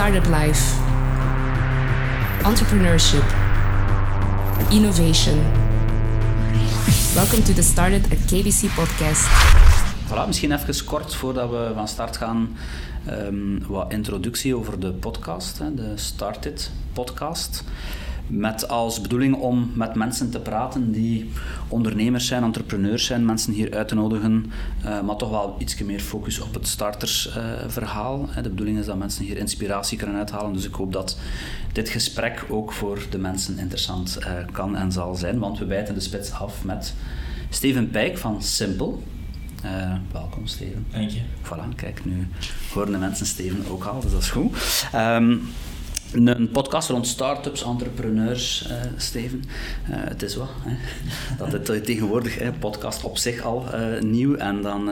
Startup Life. Entrepreneurship. Innovation. Welcome to the Started at KBC podcast. Voilà, misschien even kort voordat we van start gaan, um, wat introductie over de podcast, de Started podcast. Met als bedoeling om met mensen te praten die ondernemers zijn, entrepreneurs zijn, mensen hier uit te nodigen, uh, maar toch wel iets meer focus op het startersverhaal. Uh, de bedoeling is dat mensen hier inspiratie kunnen uithalen, dus ik hoop dat dit gesprek ook voor de mensen interessant uh, kan en zal zijn, want we bijten de spits af met Steven Pijk van Simple. Uh, welkom Steven. Dank je. Voilà, kijk, nu horen de mensen Steven ook al, dus dat is goed. Um, een podcast rond start-ups, entrepreneurs, uh, Steven. Uh, het is wat. Hè. Dat het tegenwoordig, podcast op zich al uh, nieuw. En dan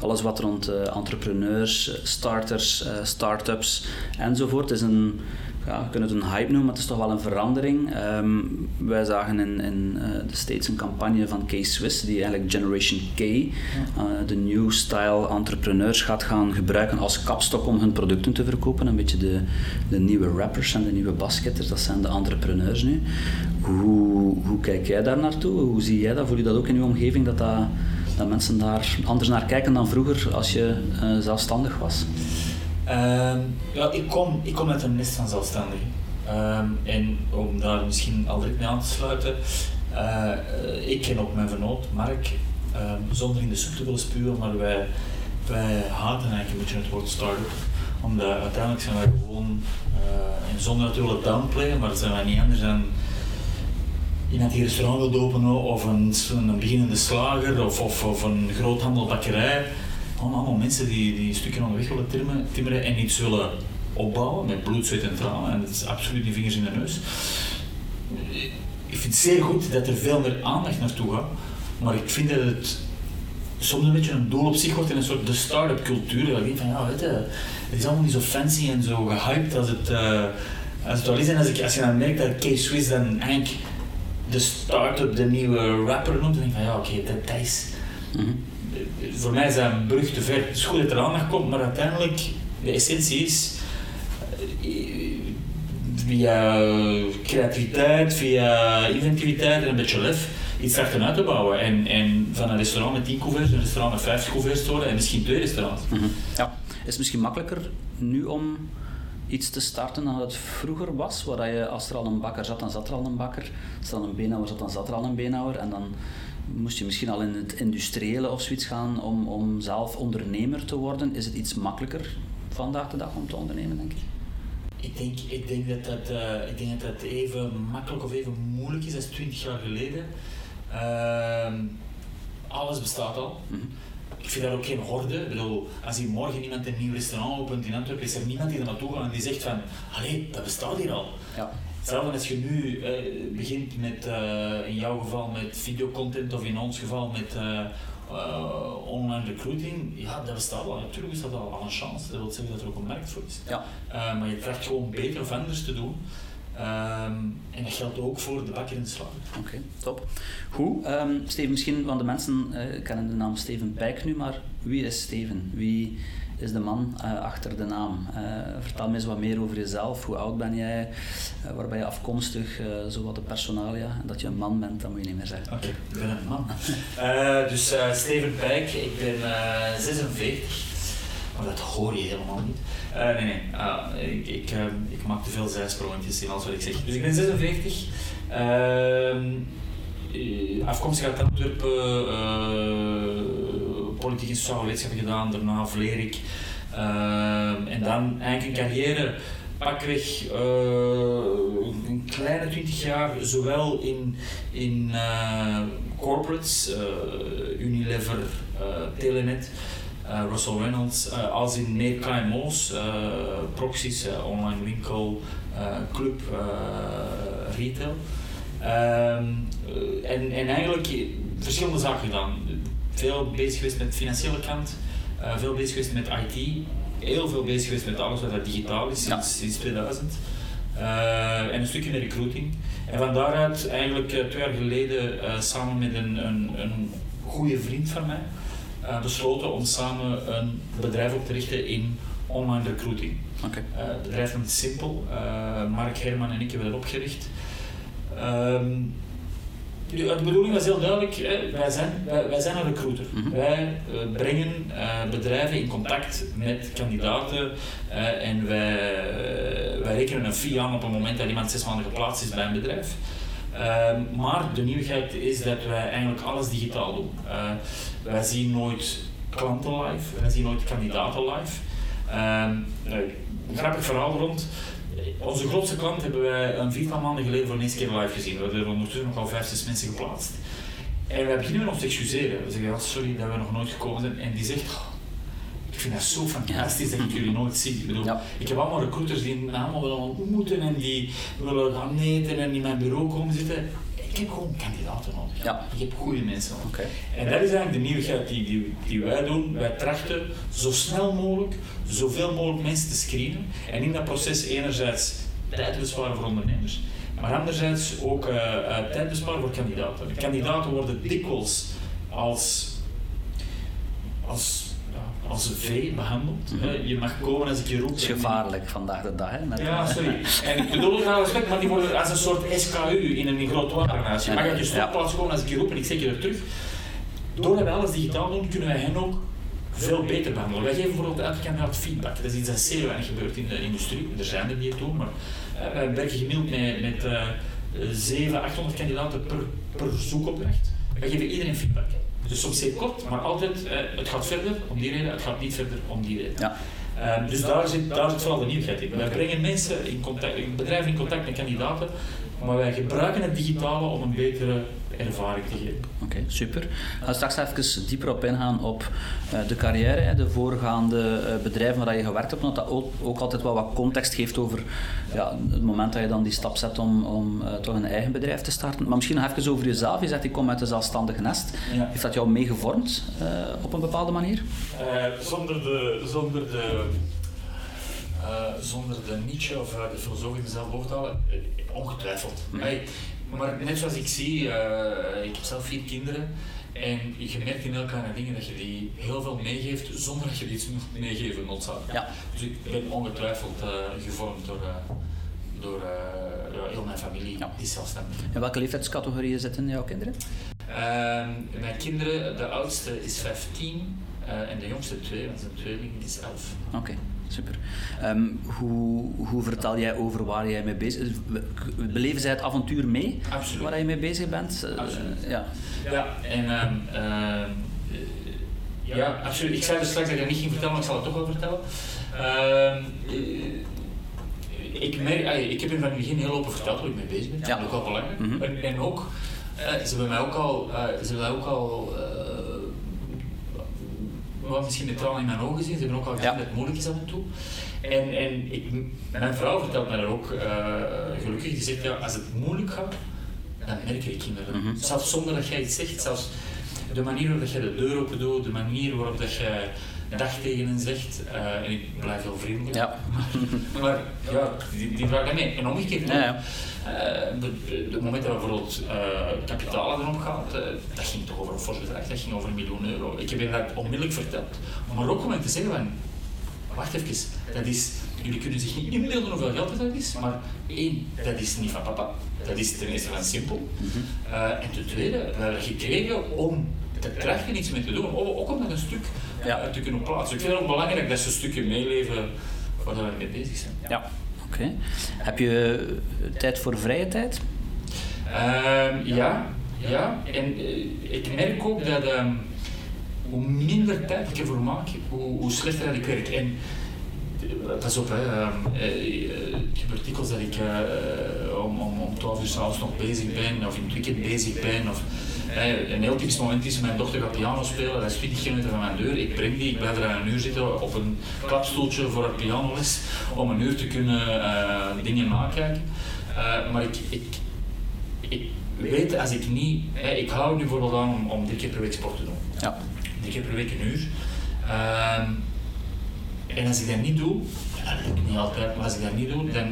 alles wat rond entrepreneurs, starters, start-ups enzovoort. is een ja, we kunnen het een hype noemen, maar het is toch wel een verandering. Um, wij zagen in, in uh, de States een campagne van K-Swiss, die eigenlijk Generation K, uh, de new style entrepreneurs, gaat gaan gebruiken als kapstok om hun producten te verkopen. Een beetje de, de nieuwe rappers en de nieuwe basketters, dat zijn de entrepreneurs nu. Hoe, hoe kijk jij daar naartoe? Hoe zie jij dat? Voel je dat ook in je omgeving, dat, dat, dat mensen daar anders naar kijken dan vroeger als je uh, zelfstandig was? Uh, ja, ik kom, ik kom uit een nest van zelfstandigen. Uh, en om daar misschien al direct mee aan te sluiten, uh, ik ken ook mijn vernoot, Mark, ehm, zonder in de soep te willen spuwen, maar wij, wij haten eigenlijk een beetje het woord start-up. Omdat uiteindelijk zijn wij gewoon, eh, en zonder dat we willen downplayen, maar zijn wij niet anders dan iemand die een restaurant wil openen of een, een beginnende slager of, of, of een groothandelbakkerij allemaal mensen die, die stukken onderweg willen timmeren, en iets willen opbouwen met bloed, zweet en tranen. En dat is absoluut die vingers in de neus. Ik vind het zeer goed dat er veel meer aandacht naartoe gaat, maar ik vind dat het soms een beetje een doel op zich wordt in een soort de start-up cultuur. Dat ik denk van ja, het is allemaal niet zo fancy en zo gehyped als het, uh, als het wel is. En als, ik, als je dan merkt dat K-Swiss dan eigenlijk de start-up, de nieuwe rapper noemt, dan denk ik van ja, oké, dat, dat is. -hmm voor mij is dat een brug te ver. Het is goed dat er aandacht komt, maar uiteindelijk, de essentie is eh, via creativiteit, via inventiviteit en een beetje lef iets uit te bouwen. En, en van een restaurant met 10 couverts, een restaurant met 50 couverts te en misschien twee restaurants. Mm -hmm. Ja, is het misschien makkelijker nu om iets te starten dan het vroeger was, waar je als er al een bakker zat, dan zat er al een bakker. Als er al een beenhouwer zat, dan zat er al een beenhouwer. En dan moest je misschien al in het industriële of zoiets gaan om, om zelf ondernemer te worden? Is het iets makkelijker vandaag de dag om te ondernemen, denk ik? Ik denk, ik denk, dat, dat, uh, ik denk dat dat even makkelijk of even moeilijk is als 20 jaar geleden. Uh, alles bestaat al. Mm -hmm. Ik vind dat ook geen horde. Ik bedoel, als hier morgen iemand een nieuw restaurant opent in Antwerpen, is er niemand die er naartoe gaat en die zegt van, allee, dat bestaat hier al. Ja. Hetzelfde als je nu uh, begint met, uh, in jouw geval met videocontent of in ons geval met uh, online recruiting, ja, dat bestaat al. Natuurlijk is dat al, al een chance. Dat wil zeggen dat er ook een markt voor is. Ja. maar je krijgt gewoon beter of anders te doen. Um, en dat geldt ook voor de bakker in de slag. Oké, okay, top. Goed, um, Steven, misschien, want de mensen kennen de naam Steven Pijk nu, maar wie is Steven? Wie is de man uh, achter de naam. Uh, vertel me eens wat meer over jezelf. Hoe oud ben jij? Uh, waar ben je afkomstig? zo wat de personalia. Dat je een man bent, dat moet je niet meer zeggen. Oké, ik ben een man. dus Steven Pijk, ik ben 46. Maar dat hoor je helemaal niet. nee, nee. Ah, ik, ik, ik maak te veel zijsprongetjes in alles wat ik zeg. Dus ik ben 46. Ehm, afkomstig uit Antwerpen politiek en sociale wetenschap gedaan, daarna Vlerik. Uh, en dan eigenlijk een carrière pakweg uh, een kleine 20 jaar, zowel in, in uh, corporates, uh, Unilever, Telenet, Russell Reynolds, als in meer KMO's, proxies, online winkel, club, retail. Ehm, en, en eigenlijk verschillende zaken gedaan veel bezig geweest met de financiële kant, uh, veel bezig geweest met IT, heel veel bezig geweest met alles wat digitaal is sinds, sinds 2000. Uh, en een stukje met recruiting. En van daaruit eigenlijk uh, twee jaar geleden samen met een, een, een goede vriend van mij besloten om samen een bedrijf op te richten in online recruiting. Eh, het bedrijf noemt Simpel. Eh, Mark Herman en ik hebben dat opgericht. Ehm, de, bedoeling was heel duidelijk, hè, wij, zijn, wij, wij zijn een recruiter. Mhm. Wij eh, brengen eh, bedrijven in contact met kandidaten eh, en wij, wij rekenen een fee aan op het moment dat iemand zes maanden geplaatst is bij een bedrijf. Ehm, maar de nieuwigheid is dat wij eigenlijk alles digitaal doen. Wij zien nooit klanten live, wij zien nooit kandidaten live. Een grappig verhaal rond. Onze grootste klant hebben wij een viertal maanden geleden voor de eerste keer live gezien. We hebben er ondertussen nog al vijf, zes mensen geplaatst. En wij beginnen met ons te excuseren. We zeggen, ja, sorry dat we nog nooit gekomen zijn. En die zegt, "Oh, ik vind dat zo fantastisch dat ik jullie nooit zie. Ik bedoel, Ja. ik heb allemaal recruiters die allemaal willen ontmoeten en die willen gaan eten en in mijn bureau komen zitten. Ik heb gewoon kandidaten nodig. Ja. Ik heb goede mensen nodig. En dat is eigenlijk de nieuwigheid die, die, die wij doen. Wij trachten zo snel mogelijk, zoveel mogelijk mensen te screenen. En in dat proces enerzijds tijd besparen voor ondernemers, maar anderzijds ook eh, eh, tijd besparen voor kandidaten. De kandidaten worden dikwijls als, als, als een vee behandeld. Mhm. Je mag komen als ik je roep. Het is gevaarlijk vandaag de dag. Hè, met- Ja, sorry. En ik bedoel het respect, maar die worden als een soort SKU in een groot warenhuis. Je mag uit je stopplaats komen als ik je roep en ik zeg je er terug. Doordat wij alles digitaal doen, kunnen wij hen ook veel beter behandelen. Wij geven bijvoorbeeld elke kandidaat feedback. Dat is iets dat zeer weinig gebeurt in de industrie. Er zijn er die doen, maar wij werken gemiddeld met, met eh 700, 800 kandidaten per, per zoekopdracht. Wij geven iedereen feedback. Dus soms zeer kort, maar altijd, eh, het gaat verder om die reden, het gaat niet verder om die reden. Ja. Ehm, dus daar zit, daar zit vooral de nieuwigheid in. Wij brengen mensen in contact, bedrijven in contact met kandidaten, maar wij gebruiken het digitale om een betere ervaring te geven. Oké, super. We gaan straks even dieper op ingaan op eh, de carrière, de voorgaande eh, bedrijven waar je gewerkt hebt, omdat dat ook, ook altijd wel wat context geeft over ja, het moment dat je dan die stap zet om, om eh, toch een eigen bedrijf te starten. Maar misschien nog even over jezelf. Je zegt, ik kom uit een zelfstandig nest. Ja. Heeft dat jou meegevormd eh, op een bepaalde manier? Zonder de, zonder de, zonder de Nietzsche of de filosoof in mezelf boven te halen, ongetwijfeld. Hey, maar net zoals ik zie, eh, ik heb zelf vier kinderen en je merkt in heel kleine dingen dat je die heel veel meegeeft zonder dat je die iets moet meegeven noodzakelijk. Ja. Dus ik ben ongetwijfeld eh, gevormd door, eh, door heel mijn familie, Ja. die zelfstandig. In welke leeftijdscategorieën zitten jouw kinderen? Ehm, mijn kinderen, de oudste is 15 eh, en de jongste 2, want zijn tweeling is 11. Oké, super. Ehm, hoe, hoe vertel jij over waar jij mee bezig bent? Beleven zij het avontuur mee Absoluut. waar je mee bezig bent? Eh, Absoluut. ja. Ja, en eh, ja, absoluut. Ik zei dus straks dat ik dat niet ging vertellen, maar ik zal het toch wel vertellen. Eh, ik, merk, ah, ik heb in het begin heel open verteld hoe ik mee bezig ben. Ja. ook wel belangrijk. Mhm. en, en ook, eh, ze hebben mij ook al, ze hebben mij ook al wat misschien met tranen in mijn ogen zien. Ze hebben ook al gezien Ja. dat het moeilijk is af en toe. En, en ik, mijn vrouw vertelt mij dat ook eh, gelukkig. Die zegt, ja, als het moeilijk gaat, dan merken de kinderen. Mhm. Zelfs zonder dat jij iets zegt, zelfs de manier waarop jij de deur open doet, de manier waarop dat jij dag tegen hen zegt, eh, en ik blijf heel vriendelijk. Ja. Maar ja, die, die dat mee. En omgekeerd, Ja, ja. eh, de, de, de moment dat we bijvoorbeeld uh, kapitalen erop gaat, eh, dat ging toch over een fors bedrag, dat ging over een miljoen euro. Ik heb dat onmiddellijk verteld. Maar ook om te zeggen van, wacht even, dat is, jullie kunnen zich niet inbeelden hoeveel geld dat is, maar één, dat is niet van papa. Dat is ten eerste van simpel. Uh, en ten tweede, we hebben gekregen om te trachten iets mee te doen, ook om dat een stuk Ja. te kunnen plaatsen. Ik vind het ook belangrijk dat ze een stukje meeleven waar we mee bezig zijn. Ja. Oké. Heb je tijd voor vrije tijd? Um, ja, ja. En uh, ik merk ook dat um, hoe minder tijd ik ervoor maak, hoe, hoe slechter dat ik werk. En pas op, hè. Um, uh, het gebeurt dikwijls dat ik uh, om, om, om 12 uur s'avonds nog bezig ben, of in het weekend bezig ben. Of, een heel typisch moment is, mijn dochter gaat piano spelen, dat is 20 kilometer van mijn deur. Ik breng die, ik blijf er een uur zitten op een klapstoeltje voor haar pianoles, om een uur te kunnen uh, dingen nakijken. Uh, maar ik, ik, ik weet als ik niet, ik hou nu bijvoorbeeld aan om, om drie keer per week sport te doen. Ja. Drie keer per week een uur. Uh, en als ik dat niet doe, dat lukt niet altijd, maar als ik dat niet doe, dan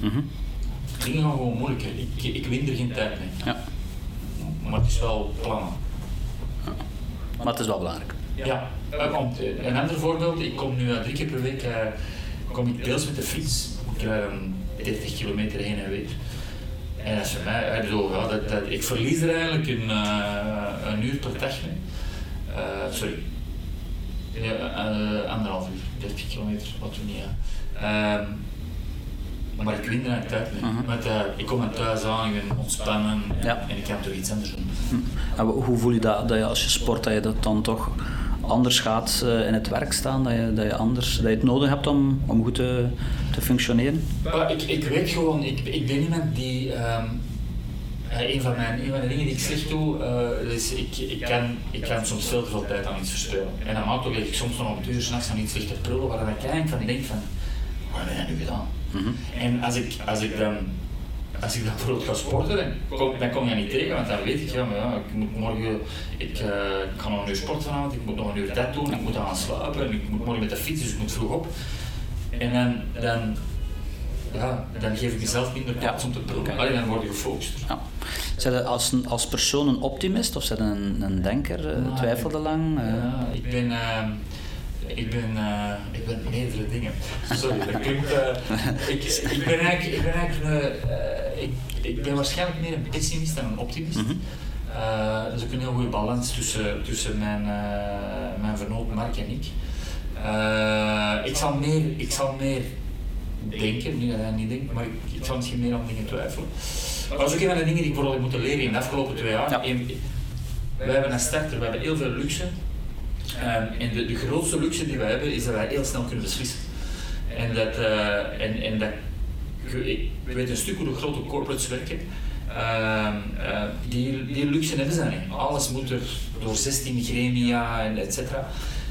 mm -hmm. dingen gaan gewoon moeilijker. Ik, ik win er geen tijd mee. Ja. Maar het is wel plannen. Ja. Maar het is wel belangrijk. Ja, uh, want, een ander voorbeeld, ik kom nu drie keer per week kom ik deels met de fiets. Ik dan 30 kilometer heen en weer. En dat is voor mij, ik bedoel, ja, dat, dat, ik verlies er eigenlijk een, een uur per dag mee. sorry, ja, anderhalf uur, 30 kilometer, wat we niet. Maar ik win er uh, ik kom thuis aan, ik ben ontspannen en, ja. en ik kan toch iets anders doen. Hm. hoe voel je dat, dat je als je sport, dat je dat dan toch anders gaat uh, in het werk staan, dat je, dat je, anders, dat je het nodig hebt om, om goed te, te functioneren? ik, ik weet gewoon, ik, ik ben iemand die... Um, uh, een, van mijn, een van de dingen die ik slecht doe, uh, is ik, ik, kan, ik kan soms veel te veel tijd aan iets verspelen. En dan maakt ook dat ik soms nog om twee uur s'nachts aan iets ligt te prullen, waar ik eigenlijk van denk van, wat heb je nu gedaan? Mm-hmm. En als ik, als ik dan als ik dan bijvoorbeeld ga sporten, dan kom, dan kom je niet tegen, want dan weet ik, ja, maar ja, ik moet morgen, ik, uh, ik ga nog een uur sporten vanavond, ik moet nog een uur dat doen, ik moet aan slapen, en ik moet morgen met de fiets, dus ik moet vroeg op. En dan, dan, ja, dan geef ik mezelf minder tijd om te brullen. Okay. dan word je gefocust. Ja. Zijn je als, als persoon een optimist of zijn een, een denker? Uh, twijfelde lang? Uh. Ja, ik ben... Ik ben, uh, ik ben meerdere dingen. Sorry, dat klinkt. Uh, ik, ik ben eigenlijk, ik ben, eigenlijk uh, ik, ik ben waarschijnlijk meer een pessimist dan een optimist. Mm -hmm. dat is ook een heel goede balans tussen, tussen mijn, mijn vernoot Mark en ik. ik, zal meer, ik zal meer denken, niet dat hij niet denkt, maar ik, ik zal misschien meer aan dingen twijfelen. Maar dat is ook een van de dingen die ik vooral heb moeten leren in de afgelopen twee jaar. Ja. We hebben een starter, we hebben heel veel luxe. Um, en de, de, grootste luxe die wij hebben is dat wij heel snel kunnen beslissen. En dat, uh, en, en dat ik weet een stuk hoe de grote corporates werken. Uh, uh, die, die luxe hebben ze niet. Alles moet er door 16 gremia en et cetera.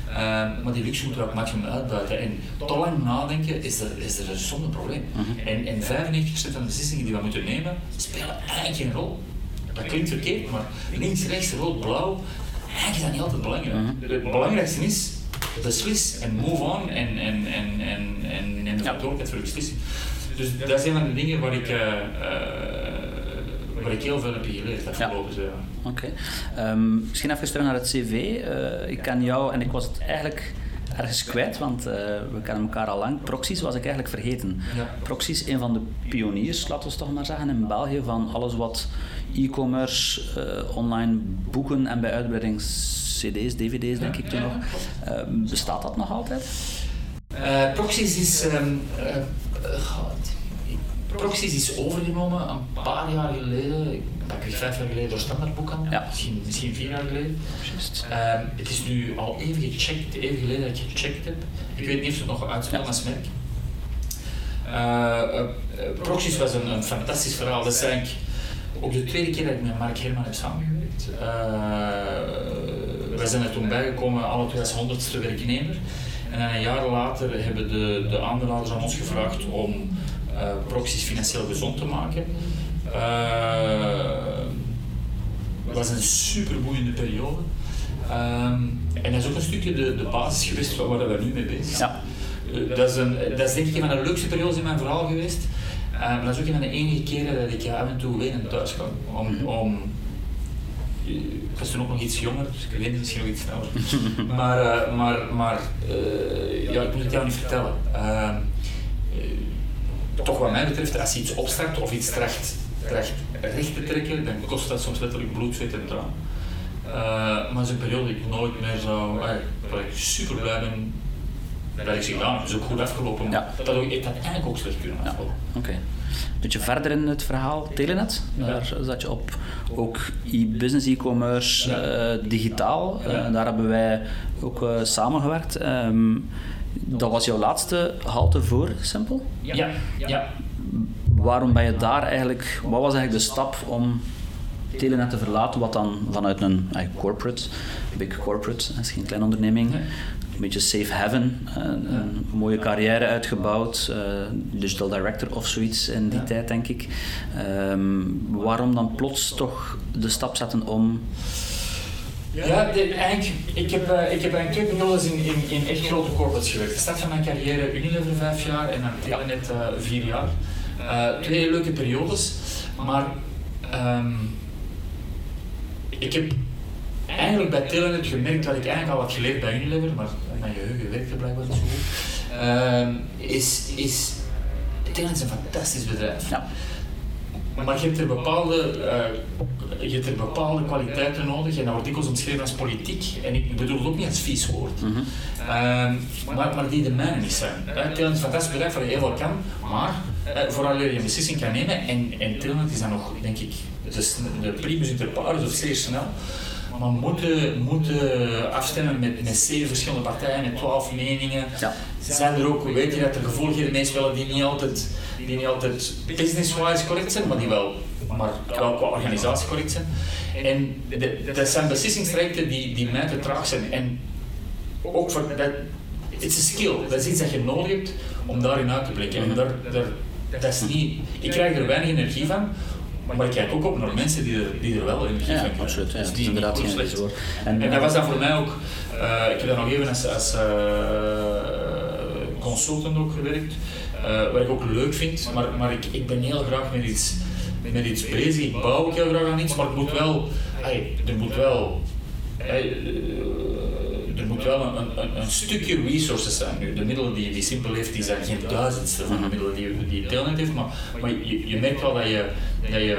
Uh, maar die luxe moeten we ook maximum uitbuiten. En te lang nadenken is er, is er zonder probleem. Uh mhm. -huh. en, en 95% van de beslissingen die we moeten nemen, spelen eigenlijk geen rol. Dat klinkt verkeerd, maar links, rechts, rood, blauw, eigenlijk is dat niet altijd belangrijk. -huh. Het belangrijkste is beslis en move on en, en, en, en, en neem de verantwoordelijkheid voor je beslissing. Dus dat zijn van de dingen waar ik, uh, waar ik heel veel heb geleerd afgelopen ja. Oké. Okay. Um, misschien even terug naar het cv. Uh, ik ken jou en ik was het eigenlijk ergens kwijt, want uh, we kennen elkaar al lang. Proxies was ik eigenlijk vergeten. Ja. Proxies, een van de pioniers, laten we toch maar zeggen, in België van alles wat e-commerce, uh, online boeken en bij uitbreiding cd's, dvd's denk ik toen nog. Uh, bestaat dat nog altijd? Proxies is... Um, Proxies is overgenomen een paar jaar geleden, ik vijf jaar geleden door ja. misschien, misschien vier jaar geleden. Uh, het is nu al even gecheckt, even geleden dat ik gecheckt heb. Ik weet niet of ze het nog uitspelen als merk. Uh, uh, Proxies was een, een, fantastisch verhaal. Dat is eigenlijk ook de tweede keer dat ik met Mark Herman heb samengewerkt. we zijn er toen bijgekomen, alle twee als honderdste werknemer. En een jaar later hebben de, de aandeelhouders aan ons gevraagd om uh, proxies financieel gezond te maken. Uh, het was een super boeiende periode. Um, en dat is ook een stukje de, de basis geweest waar we nu mee bezig zijn. Ja. Uh, dat, is een, dat is denk ik een van de leukste periodes in mijn verhaal geweest. Um, dat is ook een van de enige keren dat ik ja, af en toe wenend thuis kwam. Om, mhm. om, ik was toen ook nog iets jonger, dus ik weet misschien nog iets sneller. maar maar, maar ja, ik moet het jou niet vertellen. Toch wat mij betreft, als je iets opstart of iets tracht, tracht recht te trekken, dan kost dat soms letterlijk bloed, zweet en traan. Uh, maar het is een periode die ik nooit meer zou, waar ik super blij ben dat ik gedaan heb. Het is ook goed afgelopen, ja. dat ook, ik had eigenlijk ook slecht kunnen aflopen. Ja. Oké. Okay. Een beetje verder in het verhaal, Telenet. Daar zat je op ook e-business, e-commerce, uh, digitaal. Uh, daar hebben wij ook uh, samengewerkt. Um, dat was jouw laatste halte voor Simpel? Ja. ja. Waarom ben je daar eigenlijk, wat was eigenlijk de stap om Telenet te verlaten, wat dan vanuit een corporate, big corporate, dat is geen kleine onderneming, een beetje safe haven, een, een mooie carrière uitgebouwd, uh, digital director of zoiets in die tijd denk ik. Um, waarom dan plots toch de stap zetten om ja, de, eigenlijk, ik heb, uh, ik heb een twee periodes in, in, in echt grote corporates gewerkt. De start van mijn carrière Unilever vijf jaar en dan Telenet uh, vier jaar. Uh, twee leuke periodes, maar um, ik heb eigenlijk bij Telenet gemerkt dat ik eigenlijk al had geleerd bij Unilever, maar mijn geheugen werkte blijkbaar niet zo goed, ehm, is, is Telenet is een fantastisch bedrijf. Ja. Maar je hebt er bepaalde, uh, je hebt er bepaalde kwaliteiten nodig en dat wordt dikwijls omschreven als politiek. En ik bedoel het ook niet als vies woord. Mhm. Ehm, maar, maar die de mijne niet zijn. Uh, Telenet is een fantastisch bedrijf waar je heel veel kan, maar uh, vooral je een beslissing kan nemen. En, en is dan nog, denk ik, de, de primus inter pares of zeer snel. Maar moeten, moeten afstemmen met, met zeven verschillende partijen, met twaalf meningen. Ja. Zijn er ook, weet je, dat er gevoeligheden meespelen die niet altijd, die niet altijd business-wise correct zijn, maar die wel, maar wel qua organisatie correct zijn. En dat zijn beslissingstrajecten die, die mij te traag zijn. En ook voor dat, het is een skill, dat is iets dat je nodig hebt om daarin uit te blikken. En daar, daar, dat is niet, ik krijg er weinig energie van, maar ik kijk ook op naar mensen die er, die er wel energie Ja, van krijgen. absoluut. Ja, Dus dat die inderdaad niet slecht. En, en dat was dan voor mij ook, eh, ik heb daar nog even als, als eh, consultant ook gewerkt, eh, wat ik ook leuk vind, maar, maar ik, ik ben heel graag met iets, met iets bezig. Ik bouw ook heel graag aan iets, maar het moet wel, er moet wel, eh, er moet wel een stukje resources zijn nu. De middelen die, die Simpel heeft, die zijn geen duizendste van de middelen die, die Telnet heeft, maar, maar je, je merkt wel dat je, dat je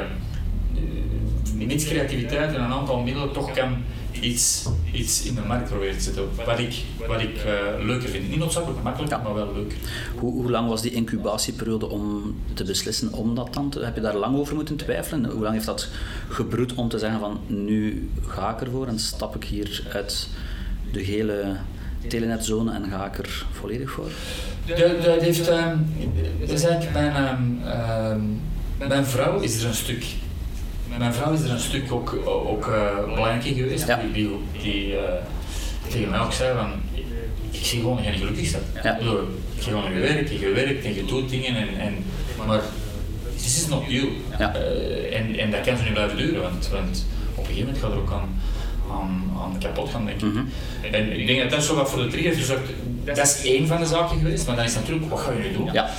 eh, met creativiteit en een aantal middelen toch kan iets, iets in de markt proberen te zetten. Wat ik, wat ik eh, leuker vind. Niet noodzakelijk makkelijker, maar wel leuker. Hoe, hoe lang was die incubatieperiode om te beslissen om dat dan te... Heb je daar lang over moeten twijfelen? Hoe lang heeft dat gebroed om te zeggen van nu ga ik ervoor en stap ik hier uit de gele telenetzone en ga ik er volledig voor? Dat, dat heeft, ehm, dat is eigenlijk mijn, ehm, ehm, mijn vrouw is er een stuk, mijn vrouw is er een stuk ook, ook eh, belangrijk in geweest. Ja. Die, die, eh, tegen mij ook zei van, ik zie gewoon geen gelukkig zijn. Ja. Ik Je gewoon naar je werk, je werkt en je doet dingen, en, en, maar this is not you. Ja. Eh, en, en dat kan zo niet blijven duren, want, want op een gegeven moment gaat er ook aan, aan, aan kapot gaan, denk ik. Mhm. En ik denk dat dat zo wat voor de trigger heeft gezorgd. Dat is één van de zaken geweest, maar dan is natuurlijk, wat ga je nu doen? Ja.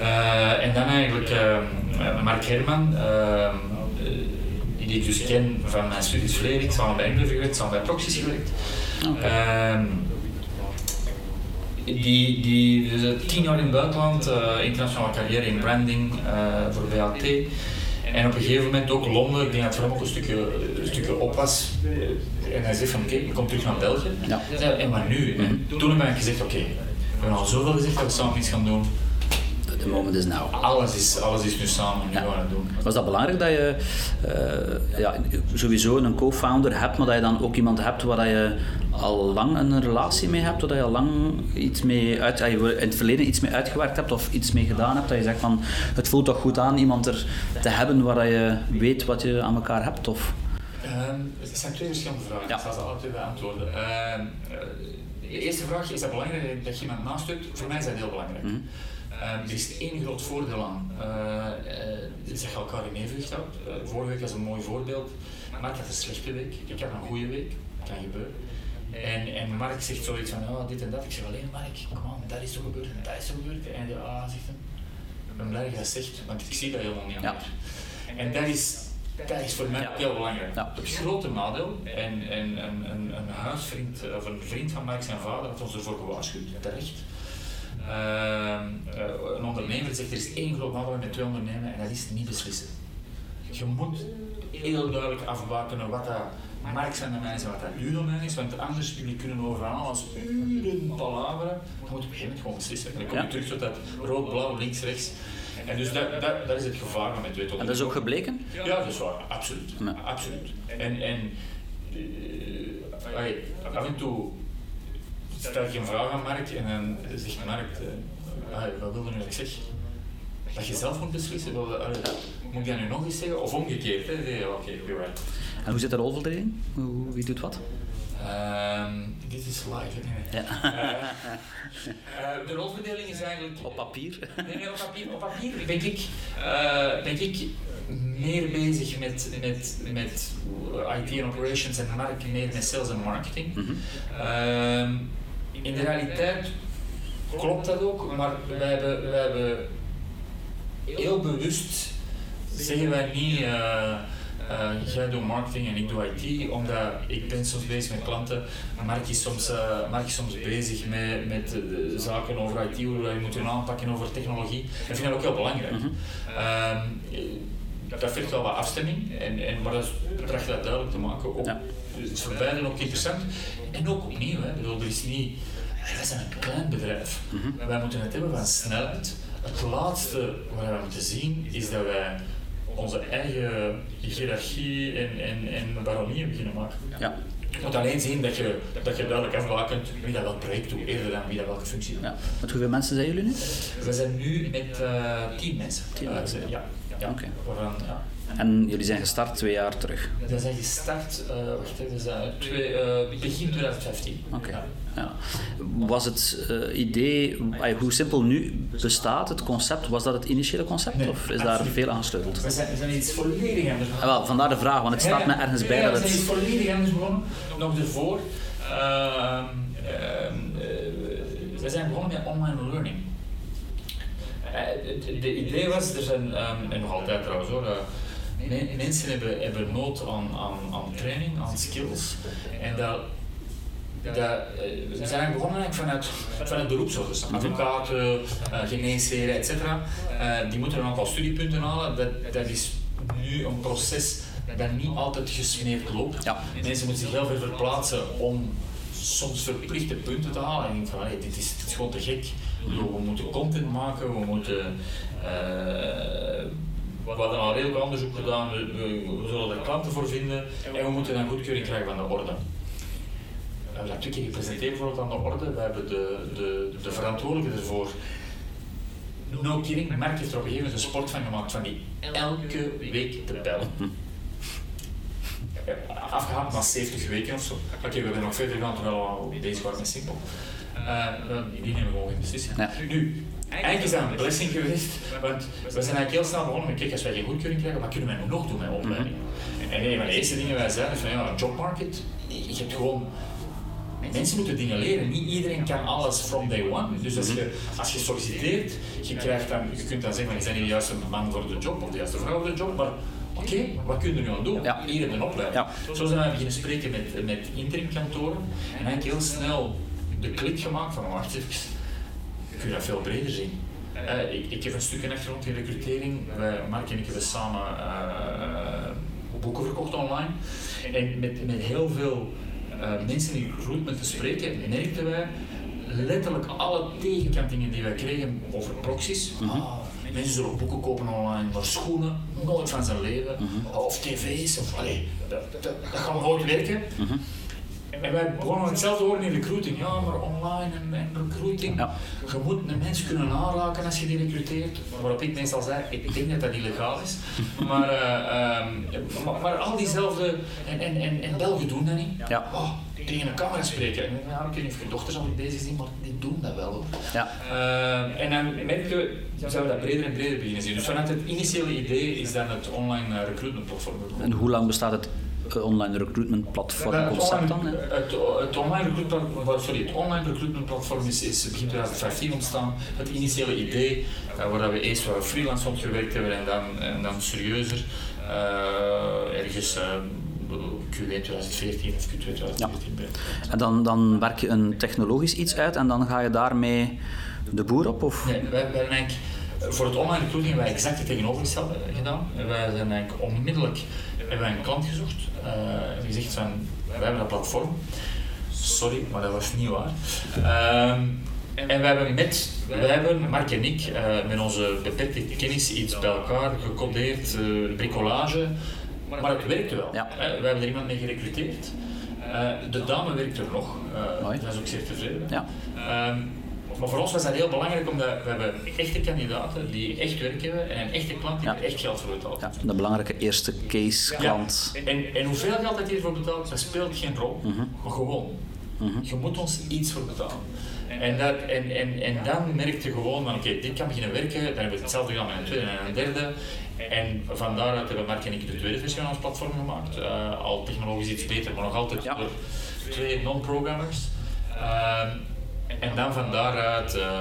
Eh, en dan eigenlijk eh, Mark Herman, eh, die ik dus ken van mijn studies verleden, ik samen bij Engelen gewerkt, samen bij Proxys gewerkt. Ehm, die, die dus, eh, tien jaar in het buitenland, eh, internationale carrière in branding eh, voor BAT. En op een gegeven moment ook Londen, ik denk dat het voor hem ook een stukje, een stukje op was. En hij zegt van oké, ik kom terug naar België. Ja. En wat nu? En toen heb ik gezegd oké, we hebben al zoveel gezegd dat we samen iets gaan doen. The moment is now. Alles is, alles is nu samen, nu Ja. we het doen. Was dat belangrijk dat je eh, ja, sowieso een co-founder hebt, maar dat je dan ook iemand hebt waar dat je al lang een relatie mee hebt, waar dat je al lang iets mee uit, dat je in het verleden iets mee uitgewerkt hebt of iets mee gedaan hebt, dat je zegt van het voelt toch goed aan iemand er te hebben waar dat je weet wat je aan elkaar hebt? Of? Ehm, het zijn twee verschillende vragen. Ja. Ik zal ze alle twee beantwoorden. Ehm, eh, de eerste vraag is dat belangrijk dat je iemand naast hebt? Voor mij is dat heel belangrijk. Mhm. Ehm, er is één groot voordeel aan. Is dat je elkaar in evenwicht houdt. Vorige week was een mooi voorbeeld. Mark had een slechte week, ik had een goede week. Dat kan gebeuren. En, en Mark zegt zoiets van, oh, dit en dat. Ik zeg alleen, Mark, kom aan, dat is zo gebeurd en dat is zo gebeurd. En hij ah, zegt hij, ik ben blij dat je dat zegt, want ik zie dat helemaal niet Ja. aan En dat is, dat is voor mij Ja. heel belangrijk. Ja. Het grote nadeel, en, en een, een, een huisvriend of een vriend van Mark, zijn vader, had ons ervoor gewaarschuwd, terecht. Ehm, eh, een ondernemer zegt er is één nadeel met twee ondernemen en dat is niet beslissen. Je moet heel duidelijk afbakenen wat dat Mark zijn domein is en wat dat uw domein is, want anders jullie kunnen over van alles uren palaveren. Je moet op een gegeven moment gewoon beslissen. En dan kom je Ja. terug tot dat rood, blauw, links, rechts. En dus dat, dat, dat is het gevaar met twee tot En dat is ook gebleken? ja, dat is waar, absoluut. Absoluut. En, en allee, af en toe stel ik een vraag aan Mark en dan zegt Mark, eh, allee, wat wil je nu dat ik zeg? Dat je zelf moet beslissen, wil, moet ik dat nu nog eens zeggen? Of omgekeerd, hè? Oké, you're right. En hoe zit de rolverdeling? Hoe, wie doet wat? Ehm, dit is live, hè? Ja. Eh, eh, de rolverdeling is eigenlijk... Op papier? Nee, nee, op papier, op papier ben ik, ben ik meer bezig met, met, met IT en operations en marketing, meer met sales en marketing. Ehm, in de realiteit klopt dat ook, maar wij hebben, wij hebben heel bewust, zeggen wij niet, eh, Uh, jij doet marketing en ik doe IT, omdat ik ben soms bezig met klanten. Mark is soms, uh, Mark is soms bezig met, met zaken over IT, hoe je moet aanpakken over technologie. Ik vind dat ook heel belangrijk. Mm -hmm. dat vergt wel wat afstemming, en, en, maar dat tracht dat duidelijk te maken. Ook, ja. Het is voor ook interessant. En ook opnieuw, hè. Bedoel, er is niet... Wij zijn een klein bedrijf. Mm -hmm. Wij moeten het hebben van snelheid. Het laatste wat we moeten zien is dat wij onze eigen hiërarchie en, en, en baronieën beginnen maken. Ja. Je moet alleen zien dat je, dat je duidelijk wie dat welk project doet, eerder dan wie dat welke functie doet. Ja. Met hoeveel mensen zijn jullie nu? We zijn nu met uh, tien mensen. Tien mensen? Uh, ja. ja. Oké. Okay. Ja. En jullie zijn gestart twee jaar terug? We zijn gestart, uh, wacht even, zijn twee, uh, begin 2015. Oké. Okay. Ja. Ja. Was het uh, idee, hoe simpel nu bestaat het concept, was dat het initiële concept nee, of is daar veel aan gesleuteld? We zijn, we zijn iets volledig anders begonnen. Ah, vandaar de vraag, want het staat me ergens bij dat het... we zijn iets volledig anders begonnen, nog ervoor. we zijn begonnen met online learning. Het idee was, er zijn, um, en nog altijd trouwens hoor, mensen hebben, hebben nood aan, aan, aan training, aan skills. En dat, dat, we zijn begonnen vanuit, vanuit beroepsorders. Advocaten, uh, geneesheren, etc. Uh, die moeten een aantal studiepunten halen. Dat, dat is nu een proces dat niet altijd gesmeerd loopt. Ja. Mensen moeten zich heel veel verplaatsen om soms verplichte punten te halen. En ik denk van, hey, dit, is, dit is gewoon te gek. We moeten content maken, we moeten... Uh, we hadden al redelijk onderzoek gedaan, we, we, we, zullen er klanten voor vinden en we moeten dan goedkeuring krijgen van de orde. We hebben dat twee keer gepresenteerd bijvoorbeeld aan de orde. We hebben de, de, de verantwoordelijke ervoor No kidding, Mark heeft er op een gegeven moment een sport van gemaakt van die elke week te bellen. Afgehaald na 70 weken of zo. Oké, okay, we hebben nog verder gegaan terwijl we bezig waren met Simpel. Uh, die nemen we gewoon geen beslissing. Ja. Nu, Eigenlijk is dat een blessing geweest, want we zijn eigenlijk heel snel begonnen met, kijk, als wij geen goedkeuring krijgen, wat kunnen wij nog doen met opleiding? Mhm. En een van de eerste dingen wij zeiden is van, ja, jobmarket, je hebt gewoon Mensen moeten dingen leren. Niet iedereen kan alles from day one. Dus als je, als je solliciteert, je, krijgt dan, je kunt dan zeggen, je bent niet de juiste man voor de job of de juiste vrouw voor de job, maar oké, okay, wat kun je nu aan doen? Ja. Hier een opleiding. Ja. Zo zijn we beginnen spreken met, met interimkantoren en eigenlijk heel snel de klik gemaakt van, wacht even, kun je dat veel breder zien. Uh, ik, ik, heb een stukje achtergrond in recrutering. Wij, Mark en ik hebben samen uh, boeken verkocht online. En met, met heel veel uh, mensen in recruitment te spreken, merkten wij letterlijk alle tegenkantingen die wij kregen over proxies. Mm -hmm. ah, mensen zullen boeken kopen online, maar schoenen, nooit van zijn leven. Mm -hmm. Of tv's, of, allee, dat, dat, dat, gaat nooit werken. Mm -hmm. En wij begonnen hetzelfde horen in recruiting. Ja, maar online en, en recruiting. Ja. Je moet een mens kunnen aanraken als je die recruteert. Waarop ik meestal zei, ik denk dat dat illegaal is. maar, uh, um, maar, maar, al diezelfde... En, en, en, en Belgen doen dat niet. Ja. Oh, tegen een camera spreken. En, ja, ik weet niet of je dochters al bezig zijn, maar die doen dat wel. Ja. Uh, en dan merken we, zouden we dat breder en breder beginnen zien. Dus vanuit het initiële idee is dan het online recruitment platform. En hoe lang bestaat het online recruitment platform concept dan? Het, het, online recruitment, sorry, het online recruitment platform is, is begin 2015 ontstaan. Het initiële idee, uh, waar we eerst waar freelance op gewerkt hebben en dan, en dan serieuzer, uh, ergens uh, Q1 2014 of Q2 2014 ja. En dan, dan werk je een technologisch iets uit en dan ga je daarmee de boer op? Of? Nee, wij, wij voor het online recruiting hebben wij exact het tegenovergestelde gedaan. Wij zijn eigenlijk onmiddellijk hebben wij een klant gezocht uh, die zegt van, wij hebben dat platform. Sorry, maar dat was niet waar. Uh, en we hebben met, wij hebben, Mark en ik, uh, met onze beperkte kennis iets bij elkaar gecodeerd, uh, bricolage, maar het werkte wel. Ja. we hebben er iemand mee gerecruiteerd. de dame werkt er nog, dat is ook zeer tevreden. Ja. Ehm, maar voor ons was dat heel belangrijk omdat we hebben echte kandidaten die echt werk hebben en een echte klant die er echt geld voor betaalt. Ja, de belangrijke eerste case klant. Ja. En, en hoeveel geld dat hiervoor betaalt, dat speelt geen rol. Mm -hmm. Maar gewoon, mm -hmm. je moet ons iets voor betalen. En, dat, en, en, en dan merk je gewoon van oké, okay, dit kan beginnen werken, dan hebben we hetzelfde gedaan met een tweede en een derde. En van daaruit hebben Mark en ik de tweede versie van ons platform gemaakt. Uh, al technologisch iets beter, maar nog altijd ja. door twee non-programmers. Uh, en dan van daaruit uh,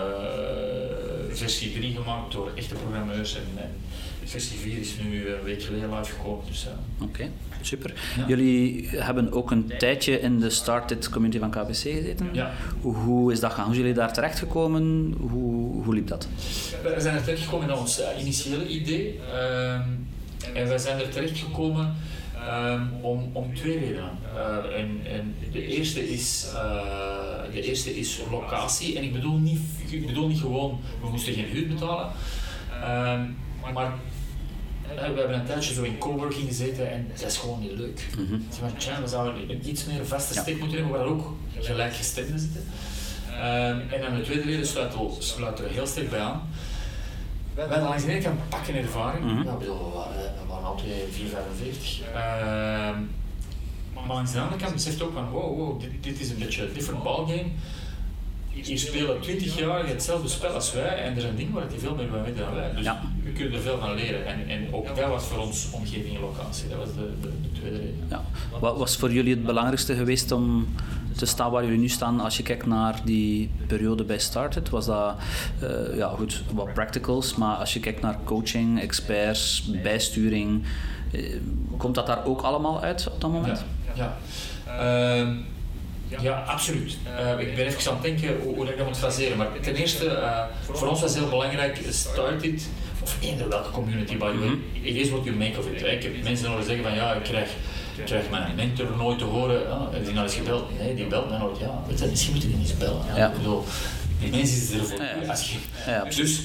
versie 3 gemaakt door echte programmeurs en, en versie 4 is nu een week geleden live gekomen. Dus, uh. Oké, super. Ja. Jullie hebben ook een tijdje in de Started community van KBC gezeten. Ja. Hoe, hoe is dat gaan? Hoe zijn jullie daar terechtgekomen? Hoe, hoe liep dat? We zijn er terechtgekomen naar ons uh, initiële idee. Ehm, en wij zijn er terechtgekomen um, om, om twee redenen. Uh, en, en de, eerste is, uh, de eerste is locatie. En ik bedoel niet, ik bedoel niet gewoon, we moesten geen huur betalen. Um, maar we hebben een tijdje zo in coworking gezeten en dat is gewoon niet leuk. Mm -hmm. We zouden een iets meer vaste ja. steek moeten hebben waar ook gelijkgestemden zitten. Um, en dan de tweede reden sluiten we heel sterk bij aan. We hebben langs de ene kant pakken ervaring. Mm -hmm. ja, bedoel, we, waren, we waren altijd 4, 45. Uh, maar langs de andere kant beseft ook van wow, wow dit is een beetje een different ballgame. Hier spelen 20 jaar hetzelfde spel als wij en er zijn dingen waar die veel meer van weten dan wij. Dus ja. we kunnen er veel van leren. En, en ook dat was voor ons omgeving en locatie. Dat was de, de, de tweede reden. Ja. Wat was voor jullie het belangrijkste geweest om te staan waar jullie nu staan als je kijkt naar die periode bij Started? Was dat, uh, ja goed, wat practicals, maar als je kijkt naar coaching, experts, bijsturing, uh, komt dat daar ook allemaal uit op dat moment? Ja. ja. Uh, ja, absoluut. Uh, ik ben even aan het denken hoe, hoe ik dat moet faseren. Maar ten eerste, uh, voor ons was heel belangrijk, start it, of eender welke community by the way, it is what you make of it. Ik heb mensen horen zeggen van ja, ik krijg, ik krijg mijn mentor nooit te horen, ah, heb die nou eens gebeld? Nee, die belt mij nooit. Ja, misschien moet je die niet bellen. Ja. Ja. Ik bedoel, die mensen is er voor ja. als je, ja, Dus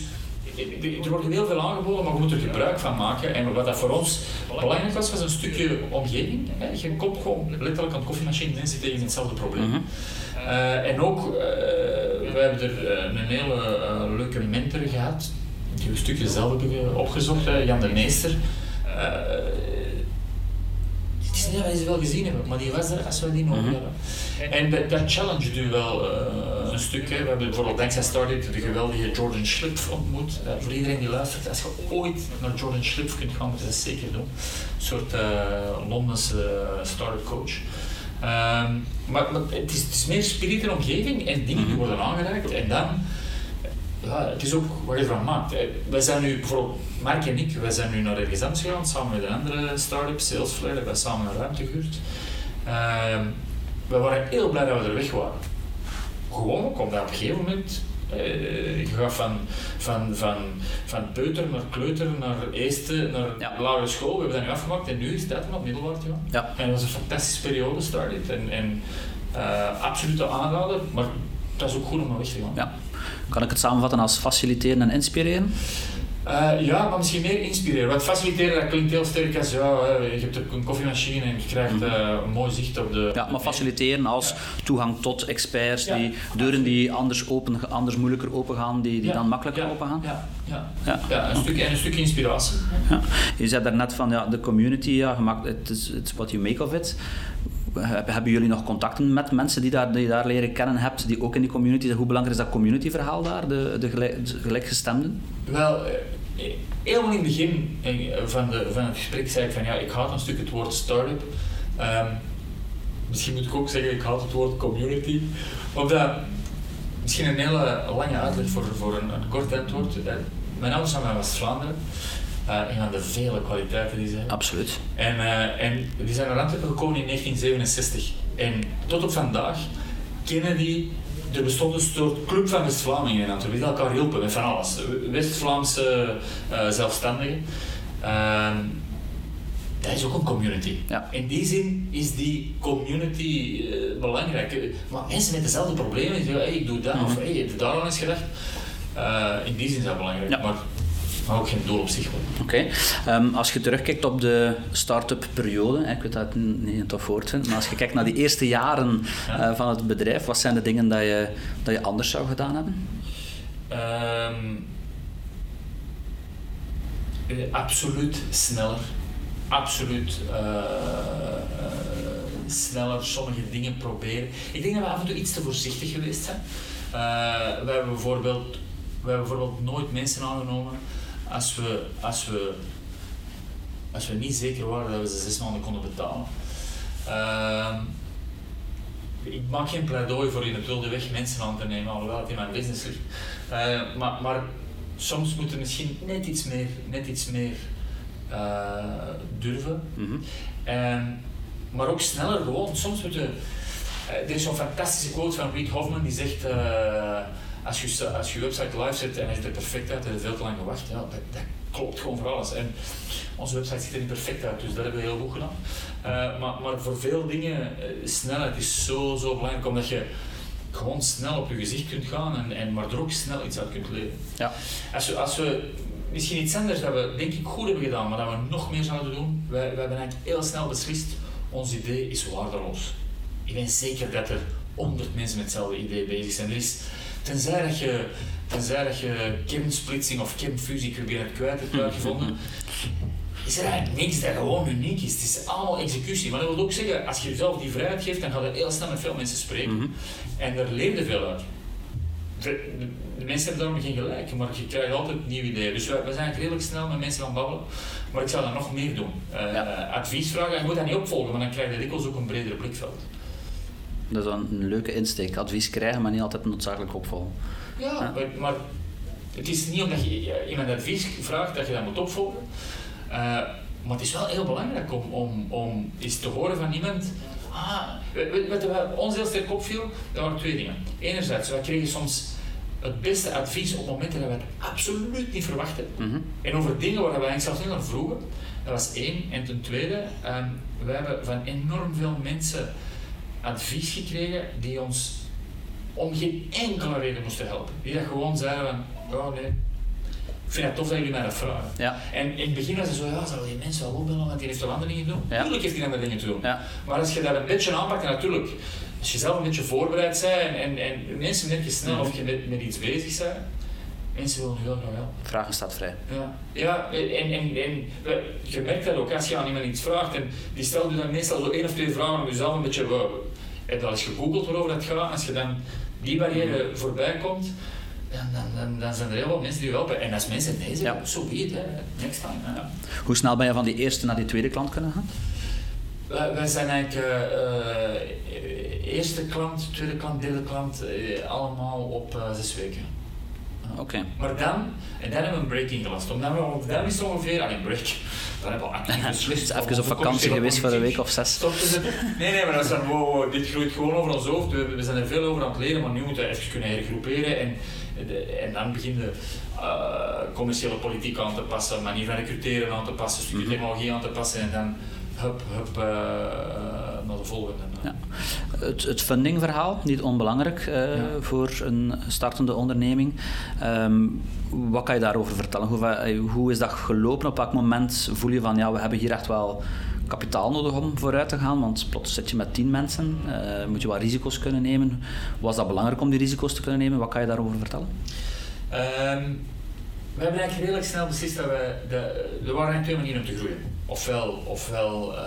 er wordt heel veel aangeboden, maar je moet er gebruik van maken. En wat dat voor ons belangrijk was, was een stukje omgeving. Je komt gewoon letterlijk aan de koffiemachine en zit tegen hetzelfde probleem. Mm -hmm. uh, en ook, uh, we hebben er een hele uh, leuke mentor gehad, die een stukje zelf hebben opgezocht, Jan de Meester. het is niet dat wij ze wel gezien hebben, maar die was er als we die nodig mm -hmm. En dat, dat challenge u wel een stuk. Hè. We hebben bijvoorbeeld dankzij Started de geweldige Jordan Schlipf ontmoet. Uh, voor iedereen die luistert, als je ooit naar Jordan Schlipf kunt gaan, moet je dat zeker doen. Een soort uh, Londense uh, startup coach. Um, maar, maar het, is, het, is, meer spirit en omgeving en dingen die worden aangeraakt. En dan, ja, het is ook wat je ervan maakt. Wij zijn nu, bijvoorbeeld Mark en ik, wij zijn nu naar ergens anders gegaan, samen met een andere start-up, Salesflare, hebben wij samen een ruimte gehuurd. Um, we waren heel blij dat we er weg waren gewoon ook omdat op een gegeven moment uh, je gaat van, van, van, van peuter naar kleuter naar eerste naar ja. lagere school. We hebben dat nu afgemaakt en nu is om op middelbaar gaan. Ja. En dat was een fantastische periode, started. En, en uh, absoluut aanraden, maar dat is ook goed om naar weg te gaan. Ja. Kan ik het samenvatten als faciliteren en inspireren? Uh, ja, maar misschien meer inspireren. Want faciliteren dat klinkt heel sterk als ja, je hebt een koffiemachine en je krijgt uh, een mooi zicht op de. Ja, maar faciliteren als ja. toegang tot experts, ja. die deuren die anders, open, anders moeilijker open gaan, die, die ja. dan makkelijker open gaan. Ja, ja. ja. ja een, stuk, en een stuk inspiratie. Ja. Je zei daarnet van ja, de community, ja, gemaakt, het is what you make of it. Hebben jullie nog contacten met mensen die daar, die daar leren kennen hebt, die ook in die community zijn? Hoe belangrijk is dat communityverhaal daar, de, de, gelijk, de gelijkgestemden? Wel, helemaal in het begin van, de, van het gesprek zei ik van ja, ik haat een stuk het woord start-up. Um, misschien moet ik ook zeggen, ik haat het woord community. Omdat, misschien een hele lange uitleg voor, voor een, kort antwoord. Mijn ouders zijn uit West-Vlaanderen. Uh, een van de vele kwaliteiten die ze hebben. Absoluut. En, uh, en die zijn naar Antwerpen gekomen in 1967. En tot op vandaag kennen die er bestond een soort club van West-Vlamingen in Antwerpen, die elkaar hielpen met van alles. West-Vlaamse uh, zelfstandigen. Uh, dat is ook een community. Ja. In die zin is die community uh, belangrijk. Maar mensen met dezelfde problemen, die zeggen, hey, ik doe dat, mm -hmm. of hey, heb je daar al eens gedacht? In die zin is dat belangrijk. Ja. Maar maar ook geen doel op zich. Oké. Okay. Um, als je terugkijkt op de start-up periode, ik weet dat het niet een tof woord maar als je kijkt naar die eerste jaren ja. uh, van het bedrijf, wat zijn de dingen dat je, dat je anders zou gedaan hebben? Um, absoluut sneller. Absoluut uh, sneller sommige dingen proberen. Ik denk dat we af en toe iets te voorzichtig geweest zijn. we hebben bijvoorbeeld we hebben bijvoorbeeld nooit mensen aangenomen als we, als we, als we niet zeker waren dat we ze zes maanden konden betalen. Uh, ik maak geen pleidooi voor in het wilde weg mensen aan te nemen, alhoewel het in mijn business ligt. Uh, maar, maar soms moeten misschien net iets meer, net iets meer uh, durven. Mhm. En, maar ook sneller gewoon. Soms moeten. Uh, er is zo'n fantastische quote van Reed Hoffman die zegt. Uh, als je, als je website live zet en hij ziet er perfect uit, en je veel te lang gewacht. Ja, dat, dat, klopt gewoon voor alles. En onze website ziet er niet perfect uit, dus dat hebben we heel goed gedaan. Uh, maar, maar voor veel dingen, snelheid is zo, zo belangrijk, omdat je gewoon snel op je gezicht kunt gaan en, en maar er ook snel iets uit kunt leren. Ja. Als we, als we misschien iets anders dat we denk ik goed hebben gedaan, maar dat we nog meer zouden doen, wij, wij hebben eigenlijk heel snel beslist, ons idee is waardeloos. Ik ben zeker dat er honderd mensen met hetzelfde idee bezig zijn. Er is, tenzij dat je, tenzij dat je chemsplitsing of het kwijt hebt uitgevonden, is er eigenlijk niks dat gewoon uniek is. Het is allemaal executie. Maar dat wil ook zeggen, als je jezelf die vrijheid geeft, dan ga je heel snel met veel mensen spreken. Mhm. En er leefde veel uit. De, de, mensen hebben daarom geen gelijk, maar je krijgt altijd nieuwe ideeën. Dus we, zijn eigenlijk redelijk snel met mensen gaan babbelen. Maar ik zou dat nog meer doen. Uh, Advies vragen, je moet dat niet opvolgen, maar dan krijg je dikwijls ook een bredere blikveld. Dat is een, een leuke insteek. Advies krijgen, maar niet altijd noodzakelijk opvolgen. Ja, ja. Maar, maar, het is niet omdat je iemand advies vraagt dat je dat moet opvolgen. Uh, maar het is wel heel belangrijk om, om, om eens te horen van iemand. Ah, wat, wat ons heel sterk opviel, dat waren twee dingen. Enerzijds, wij kregen soms het beste advies op momenten dat we het absoluut niet verwachten. Mm -hmm. En over dingen waar we eigenlijk zelfs niet naar vroegen. Dat was één. En ten tweede, um, we hebben van enorm veel mensen advies gekregen die ons om geen enkele reden moesten helpen. Die dat gewoon zeiden van, oh nee, ik vind het tof dat jullie mij dat vragen. Ja. En in het begin was het zo, ja, zullen die mensen wel opbellen, want die heeft wel andere dingen te doen. Ja. Natuurlijk heeft hij andere dingen te doen. Ja. Maar als je dat een beetje aanpakt, natuurlijk, als je zelf een beetje voorbereid bent en, en, en mensen merken snel of je met, met iets bezig bent, mensen willen heel graag helpen. Vragen staat vrij. Ja, ja en, en, en je merkt dat ook, als je aan iemand iets vraagt, en die stelt je dan meestal zo één of twee vragen om jezelf een beetje, heb je al eens gegoogeld waarover dat gaat, als je dan die barrière voorbij komt, dan, dan, dan, dan, zijn er heel veel mensen die helpen. En als mensen nee zeggen, Ja. zo hè. next time. Ja. Hoe snel ben je van die eerste naar die tweede klant kunnen gaan? Wij, wij zijn eigenlijk eh, eh, eerste klant, tweede klant, derde klant, eh, allemaal op zes weken. Oké. Maar dan, en dan hebben we een break ingelast. Omdat we, want dan is ongeveer, alleen break, dan hebben we actief beslist. Dus even op vakantie geweest voor een week of zes. Nee, nee, maar dat is dan, wow, wow, dit groeit gewoon over ons hoofd. We, we zijn er veel over aan het leren, maar nu moeten we even kunnen hergroeperen. En, de, en dan beginnen uh, commerciële politiek aan te passen, manier van recruteren aan te passen, stukje Mhm. technologie aan te passen en dan hup, hup, uh, naar de volgende. Ja. Het, het fundingverhaal, niet onbelangrijk uh, Ja. voor een startende onderneming. Ehm, wat kan je daarover vertellen? Hoe, va- hoe is dat gelopen? Op welk moment voel je van ja, we hebben hier echt wel kapitaal nodig om vooruit te gaan? Want plots zit je met tien mensen, eh, moet je wat risico's kunnen nemen. Was dat belangrijk om die risico's te kunnen nemen? Wat kan je daarover vertellen? Ehm, we hebben eigenlijk redelijk snel beslist dat we. De, er waren twee manieren om te groeien. Ofwel, ofwel eh,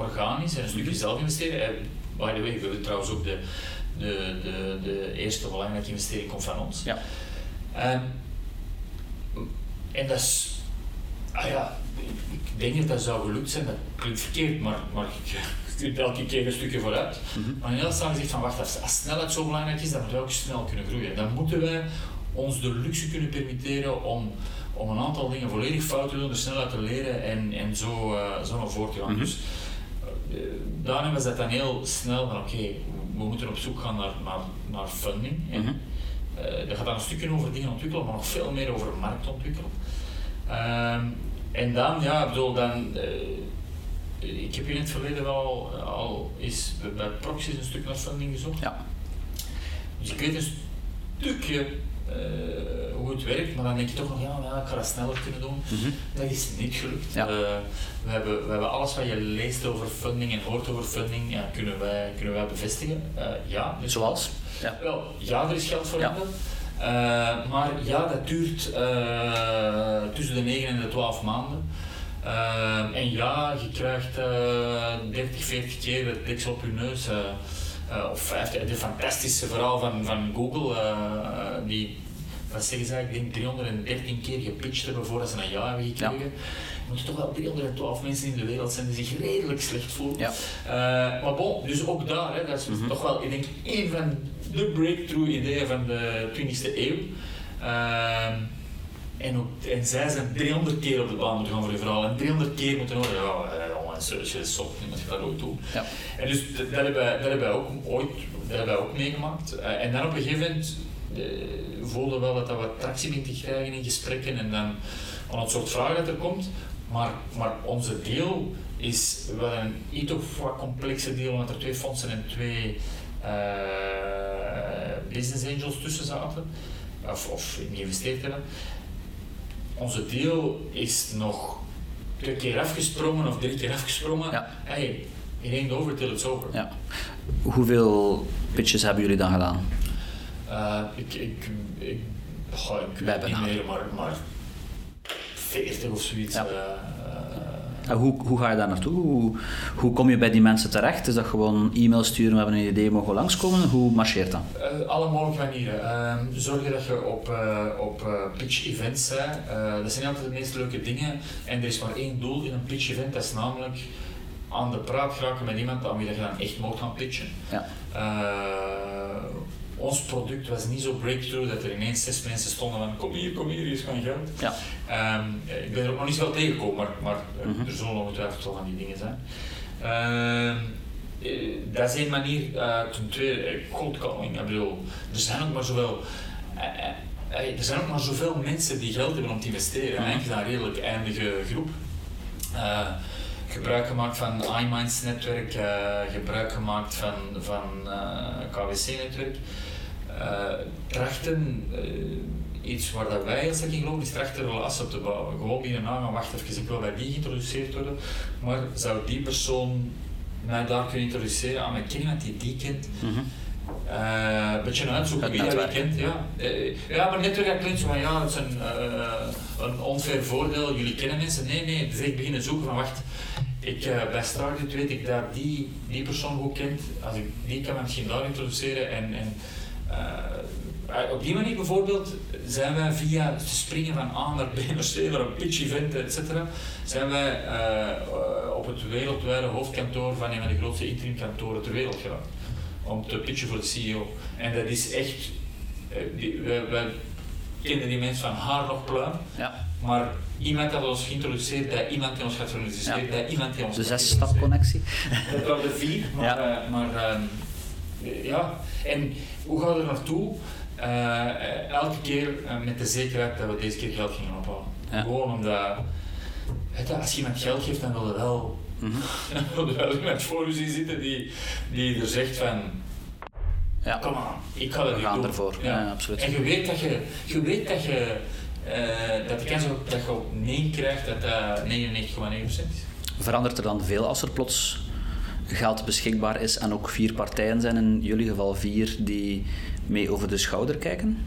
organisch en een stukje zelf investeren. En, by the way, we trouwens ook de, de, de, de eerste belangrijke investering komt van ons. Ja. Ehm, en dat is. Ah ja, ik denk dat dat zou gelukt zijn. Dat klinkt verkeerd, maar, maar ik stuur elke keer een stukje vooruit. Mhm. Maar heel snel gezegd van wacht, als, als snelheid zo belangrijk is, dan moeten we ook snel kunnen groeien. Dan moeten wij ons de luxe kunnen permitteren om, om een aantal dingen volledig fout te doen, er snel uit te leren en, en zo, uh, zo naar voren te gaan. Mhm. Dus daarom was dat dan heel snel van oké, we moeten op zoek gaan naar, naar, naar funding. Uh, dat gaat dan een stukje over dingen ontwikkelen, maar nog veel meer over markt ontwikkelen. Ehm, en dan, ja, ik bedoel, dan, uh, ik heb hier in het verleden wel al eens bij Proxys een stuk naar funding gezocht. Ja. Dus ik weet een stukje hoe het werkt, maar dan denk je toch nog, ja, ja ik ga dat sneller kunnen doen. Mm -hmm. Dat is niet gelukt. Ja. Uh, we, hebben, we hebben alles wat je leest over funding en hoort over funding, ja, kunnen, wij, kunnen wij bevestigen. Uh, ja. Dus Zoals? Ja. Wel, ja, er is geld voor ja. Uh, maar ja, dat duurt uh, tussen de 9 en de 12 maanden. Uh, en ja, je krijgt 30, 40 keer het deksel op je neus. Of 50, het fantastische verhaal van, van Google, die, wat zeggen ze eigenlijk, ik denk 313 keer gepitcht hebben voordat ze een ja hebben gekregen. Ja. Er moeten toch wel 312 mensen in de wereld zijn die zich redelijk slecht voelen. Ja. maar bon, dus ook daar, hè, dat is mm -hmm. toch wel, ik denk, één van de breakthrough ideeën van de 20e eeuw. En, ook, en zij zijn 300 keer op de baan moeten gaan voor je verhaal. En 300 keer moeten horen, ja, eh, is zot, niemand gaat dat ooit doen. Ja. En dus dat, dat hebben wij, dat hebben wij ook ooit dat hebben wij ook meegemaakt. Eh, en dan op een gegeven moment voelden we wel dat dat wat tractie begint te krijgen in gesprekken en dan aan het soort vragen dat er komt. Maar, maar onze deal is wel een iets of wat complexer deal, omdat er twee fondsen en twee uh, business angels tussen zaten, of, of geïnvesteerd hebben. Onze deal is nog twee keer afgesprongen of drie keer afgesprongen. Ja. Hey, it ain't over till it's over. Ja. Hoeveel pitches hebben jullie dan gedaan? Uh, ik, ik, ik, goh, ik weet niet meer, maar, maar 40 of zoiets. Ja. Uh, En hoe, hoe ga je daar naartoe? Hoe, hoe kom je bij die mensen terecht? Is dat gewoon e-mail sturen, we hebben een idee, mogen we langskomen? Hoe marcheert dat? Uh, alle mogelijke manieren. Uh, zorgen dat je op, uh, op pitch events bent. dat zijn altijd de meest leuke dingen. En er is maar één doel in een pitch event, dat is namelijk aan de praat geraken met iemand aan wie je dan echt moet gaan pitchen. Ja. Ons product was niet zo breakthrough dat er ineens zes mensen stonden van kom hier, kom hier, hier is mijn geld. Ja. Um, ik ben er ook nog niet zo tegengekomen, maar, maar mm -hmm. er zullen ongetwijfeld wel van die dingen zijn. Uh, dat is één manier. Uh, ten tweede, cold calling. Ik bedoel, er zijn ook maar zoveel. Uh, er zijn ook maar zoveel mensen die geld hebben om te investeren. Mm -hmm. Eigenlijk is dat een redelijk eindige groep. Gebruik gemaakt van iMinds netwerk, gebruik gemaakt van, van KWC-netwerk. Trachten iets waar dat wij als ik in geloven is trachten relatie op te bouwen. Gewoon binnen na gaan wachten even, ik wil bij die geïntroduceerd worden, maar zou die persoon mij daar kunnen introduceren aan mijn iemand die die kent? Mm -hmm. uh, een beetje uitzoeken wie dat kent. Ja. Uh, ja, maar netwerk klinkt zo van ja, het is een, uh, een onfair voordeel, jullie kennen mensen. Nee, nee, dus ik beginnen zoeken van wacht, ik, bij Stargate weet ik dat die, die persoon goed kent, als ik die kan misschien daar introduceren en, en op die manier bijvoorbeeld zijn wij via te springen van A naar B naar C naar een pitch event etc. zijn wij uh, op het wereldwijde hoofdkantoor van een van de grootste interim kantoren ter wereld geraakt. Om te pitchen voor de CEO. En dat is echt, die, wij, wij, kennen die mensen van haar nog pluim. Ja. Maar iemand had ons geïntroduceerd, dat iemand die ons gaat ja. dat iemand die ons De zes-stap-connectie. Dat waren de vier, maar, ja. Uh, maar ja. En hoe gaan we er naartoe? Uh, elke keer uh, met de zekerheid dat we deze keer geld gingen ophalen. Ja. Gewoon omdat, het, als je iemand geld geeft, dan wil je wel, mm -hmm. wil je wel iemand voor je zien zitten die, die er zegt van, ja. kom aan, ik ga dat we gaan doen. ervoor. Ja. Ja, absoluut. En je weet dat je, je, weet dat, je uh, dat de kans op dat je op nee krijgt, dat dat 99,9% is. Verandert er dan veel als er plots geld beschikbaar is en ook vier partijen zijn, in jullie geval vier, die mee over de schouder kijken?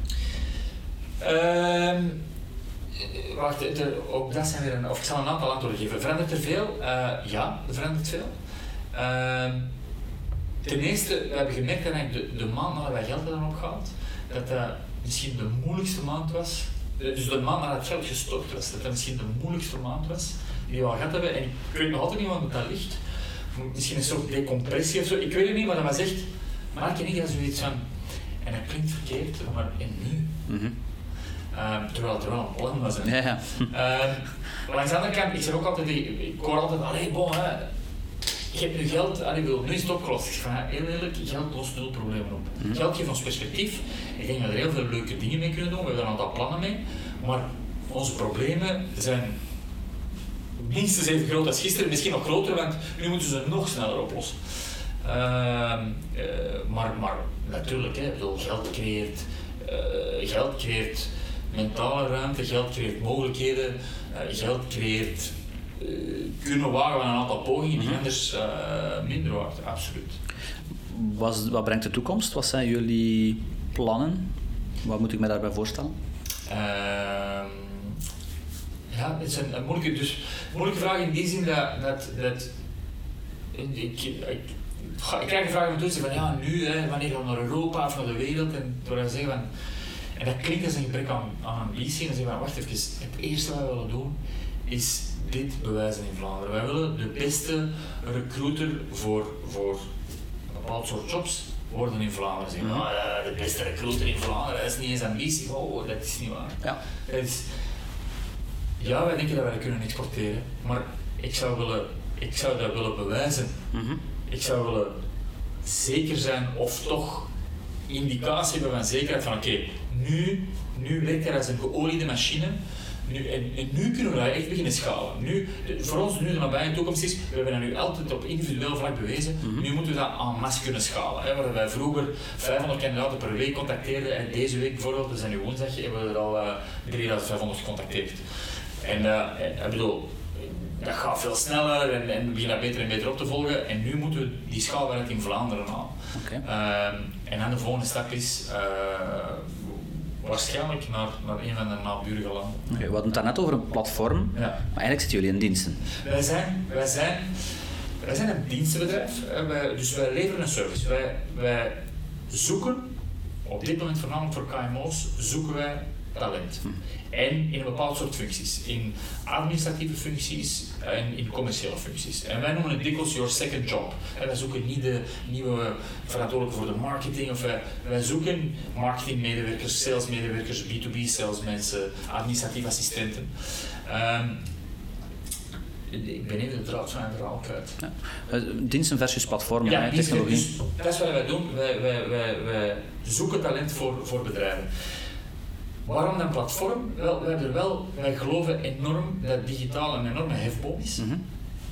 Um, wacht, de, ook dat zijn weer een, of ik zal een aantal antwoorden geven. Verandert er veel? Uh, ja, er verandert veel. Uh, ten eerste, we hebben gemerkt dat de, de maand nadat wij geld hadden opgehaald, dat dat misschien de moeilijkste maand was. Dus de maand nadat het geld gestort was, dat dat misschien de moeilijkste maand was die we al gehad hebben. En ik weet nog altijd niet wat dat ligt. Misschien een soort decompressie of zo, ik weet het niet, maar dat was echt. Mark en ik hadden zoiets van. En dat klinkt verkeerd, maar en nu? Mm -hmm. uh, terwijl het er wel een plan was. Ja, ja. uh, langs de andere kant, ik zeg ook altijd, ik hoor altijd, allee, bon, hè, je hebt nu geld, allee, wil, nu is het opgelost. Ik zeg, heel eerlijk, geld lost nul problemen op. Mm -hmm. Geld geeft ons perspectief. Ik denk dat we er heel veel leuke dingen mee kunnen doen, we hebben er een aantal plannen mee. Maar onze problemen zijn minstens even groot als gisteren, misschien nog groter, want nu moeten ze nog sneller oplossen. Uh, uh, maar, maar natuurlijk, hè, bedoel, geld creëert, uh, geld creëert mentale ruimte, geld creëert mogelijkheden, geld creëert kunnen wagen van een aantal pogingen die anders minder waard, absoluut. Was, wat brengt de toekomst? Wat zijn jullie plannen? Wat moet ik me daarbij voorstellen? Ja, het is een, een, moeilijke, dus, moeilijke vraag in die zin dat, dat, dat ik, ik, ik, ik krijg de vraag van toetsen van ja, nu, hè, wanneer gaan we naar Europa of naar de wereld? En door te zeggen van, en dat klinkt als een gebrek aan, aan ambitie. En dan zeggen van, wacht even, het eerste wat we willen doen is dit bewijzen in Vlaanderen. Wij willen de beste recruiter voor, voor een bepaald soort jobs worden in Vlaanderen. Zeggen, Mhm. ah, de beste recruiter in Vlaanderen, dat is niet eens ambitie. Oh, dat is niet waar. Ja. Is, ja, wij denken dat wij dat kunnen exporteren, maar ik zou, willen, ik zou dat willen bewijzen. Mhm. Ik zou willen zeker zijn of toch indicatie hebben van zekerheid van oké, nu, nu werkt hij als een geoliede machine. Nu, en, en nu kunnen we dat echt beginnen schalen. Nu, de- voor ons nu de nabije toekomst is, we hebben dat nu altijd op individueel vlak bewezen, nu moeten we dat en masse kunnen schalen. Hè. Waar wij vroeger 500 kandidaten per week contacteerden en deze week bijvoorbeeld, dus nu woensdag, hebben we er al eh 3500 gecontacteerd. En eh, en, ik bedoel, dat gaat veel sneller en, en we beginnen dat beter en beter op te volgen. En nu moeten we die schaalbaarheid in Vlaanderen halen. Ehm, en dan de volgende stap is eh, waarschijnlijk naar, naar een van de naburige landen. Oké, we hadden het daarnet over een platform, Ja. maar eigenlijk zitten jullie in diensten. Wij zijn, wij zijn, wij zijn een dienstenbedrijf. Wij- dus wij leveren een service. Wij, wij zoeken, op dit moment voornamelijk voor KMO's, zoeken wij talent. En in een bepaald soort functies. In administratieve functies en in commerciële functies. En wij noemen het dikwijls your second job. En wij zoeken niet de nieuwe verantwoordelijke voor de marketing. Of wij, wij zoeken marketingmedewerkers, salesmedewerkers, B2B salesmensen, administratieve assistenten. Ehm, ik ben even de draad van mijn verhaal kwijt. Ja. Eh, Diensten versus platformen, Ja, technologie. dus dat is wat wij doen. Wij, wij, wij, wij zoeken talent voor, voor bedrijven. Waarom dan platform? Wel, wij, hebben er wel, wij geloven enorm dat digitaal een enorme hefboom is. Mhm.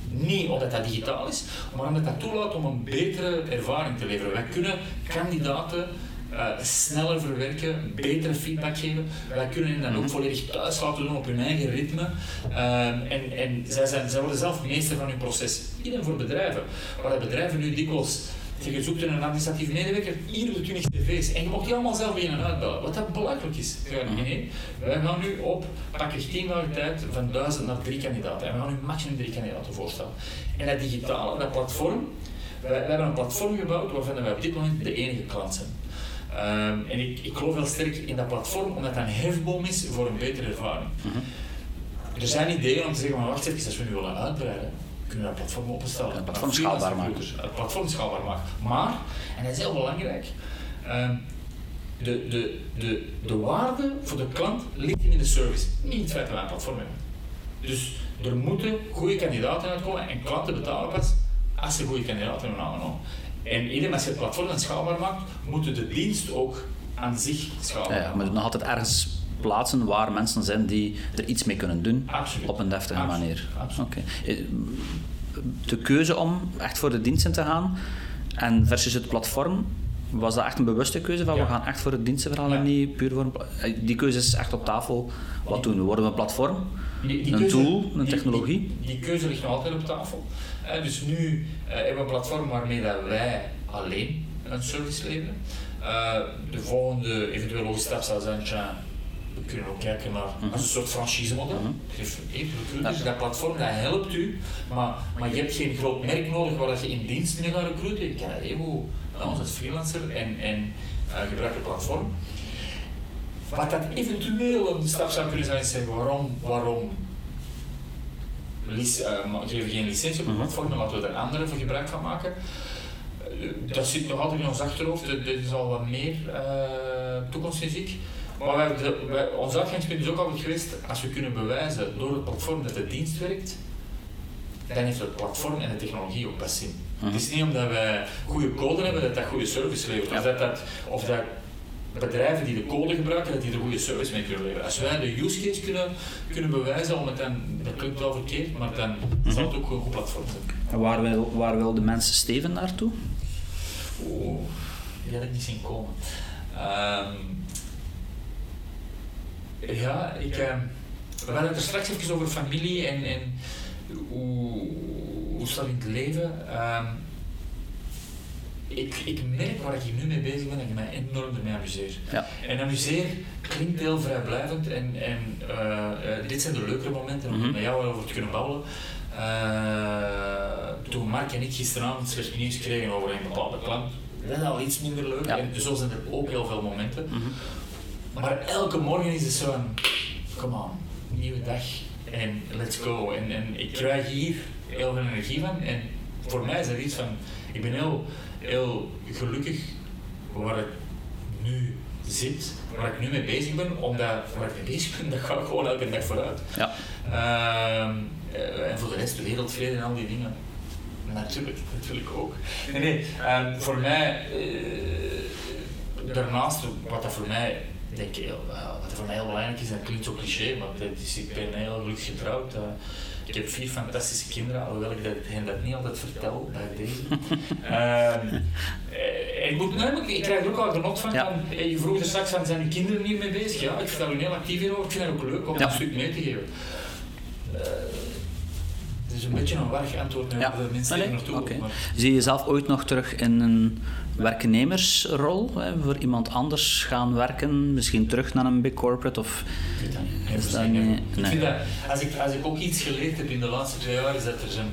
Niet omdat dat digitaal is, maar omdat dat toelaat om een betere ervaring te leveren. Wij kunnen kandidaten eh, sneller verwerken, betere feedback geven. Wij kunnen hen dan ook volledig thuis laten doen op hun eigen ritme. Ehm, en en zij, zijn, zij worden zelf meester van hun proces. Ieder voor bedrijven. Waar bedrijven nu dikwijls je zoekt een administratief medewerker, hier op de 20 tv's. En je mag die allemaal zelf beginnen uitbellen. Wat dat belachelijk is. Ja, nee, nee. Wij gaan nu op pakweg 10 dagen tijd van 1000 naar 3 kandidaten. En we gaan nu maximum 3 kandidaten voorstellen. En dat digitale, dat platform, wij, wij hebben een platform gebouwd waarvan wij op dit moment de enige klant zijn. Ehm, en ik, ik geloof heel sterk in dat platform, omdat dat een hefboom is voor een betere ervaring. Er zijn ideeën om te zeggen, maar wacht even, als we nu willen uitbreiden, kunnen dat platform openstellen. Het platform schaalbaar recruiters. Het platform schaalbaar maken. Maar, en dat is heel belangrijk, ehm, de, de, de, de waarde voor de klant ligt in de service, niet in het feit dat wij een platform hebben. Dus er moeten goede kandidaten uitkomen en klanten betalen pas als ze goede kandidaten hebben aangenomen. En iedereen als je het platform dan schaalbaar maakt, moet de dienst ook aan zich schaalbaar Ja, ja, maken. maar nog altijd ergens plaatsen waar mensen zijn die er iets mee kunnen doen Absoluut. op een deftige Absoluut. manier. Absoluut. Eh, De keuze om echt voor de diensten te gaan en versus het platform, was dat echt een bewuste keuze van Ja. we gaan echt voor het dienstenverhaal Ja. en niet puur voor een eh, Die keuze is echt op tafel. Wat doen we? Worden we een platform? Die- Een tool, een die- technologie? Die, keuze ligt nog altijd op tafel. Eh, dus nu eh, hebben we een platform waarmee dat wij alleen een service leveren. Eh, de volgende eventuele stap zou zijn, we kunnen ook kijken naar Mhm. als een soort franchise model. Geef even recruiters, dat platform dat helpt u, maar, maar je hebt geen groot merk nodig waar dat je in dienst mee gaat recruiten. Je kan dat even ons als freelancer en, en eh, gebruik het platform. Wat dat eventueel een stap zou kunnen zijn, is zeggen waarom, waarom lic- eh, geven geen licentie op het Mhm. platform en laten we er anderen voor gebruik van maken. Eh, Dat zit nog altijd in ons achterhoofd, dit dit is al wat meer uh, toekomstmuziek. Maar wij, de, wij, ons uitgangspunt is ook altijd geweest, als we kunnen bewijzen door het platform dat de dienst werkt, dan heeft het platform en de technologie ook pas zin. Mhm. Het is niet omdat wij goede code hebben dat dat goede service levert, of, dat dat, of dat bedrijven die de code gebruiken, dat die er goede service mee kunnen leveren. Als wij de use case kunnen, kunnen bewijzen, om het dan, dat klinkt wel verkeerd, maar dan zal het ook een goed platform zijn. En waar wil, waar wil de mensen Steven naartoe? Oeh, die had ik niet zien komen. Ehm, ja, ik, ehm, we hadden het er straks even over familie en, en hoe, hoe staat het in het leven. Ehm, ik, ik merk waar ik hier nu mee bezig ben, dat ik mij enorm ermee amuseer. Ja. En amuseer klinkt heel vrijblijvend en, en eh, eh, dit zijn de leukere momenten om Mhm. met jou over te kunnen babbelen. Eh, toen Mark en ik gisteravond slecht nieuws kregen over een bepaalde klant, dat is al iets minder leuk. Ja. En zo zijn er ook heel veel momenten. Mhm. Maar elke morgen is het zo een, come on, nieuwe dag en let's go. En, en ik krijg hier heel veel energie van. En voor mij is dat iets van, ik ben heel, heel gelukkig waar ik nu zit, waar ik nu mee bezig ben, omdat waar ik mee bezig ben, dat gaat gewoon elke dag vooruit. Ja. Ehm, eh, en voor de rest, wereldvrede en al die dingen. Natuurlijk, natuurlijk ook. Nee, nee, ehm, voor mij, eh, daarnaast, wat dat voor mij, ik, heel- wel, wat dat voor mij heel belangrijk is, en dat klinkt zo cliché, maar dat is, ik ben heel gelukkig getrouwd. eh, ik heb vier fantastische kinderen, alhoewel ik dat, hen dat niet altijd vertel bij deze. Ehm, eh, ik, moet, nee, ik krijg er ook wel genot van. Ja. eh, je vroeg er straks van, zijn de kinderen niet mee bezig? Ja, ik vind daar heel actief in over. Ik vind het ook leuk om Ja. een stuk mee te geven. Eh, het is een beetje een warrig antwoord naar Ja. de mensen die naartoe oké. maar- Zie je jezelf ooit nog terug in een werknemersrol? Hè, voor iemand anders gaan werken? Misschien terug naar een big corporate? Of... Ik weet dat niet. Is dat. Ik vind dat, als ik, als ik ook iets geleerd heb in de laatste twee jaar, is dat er zijn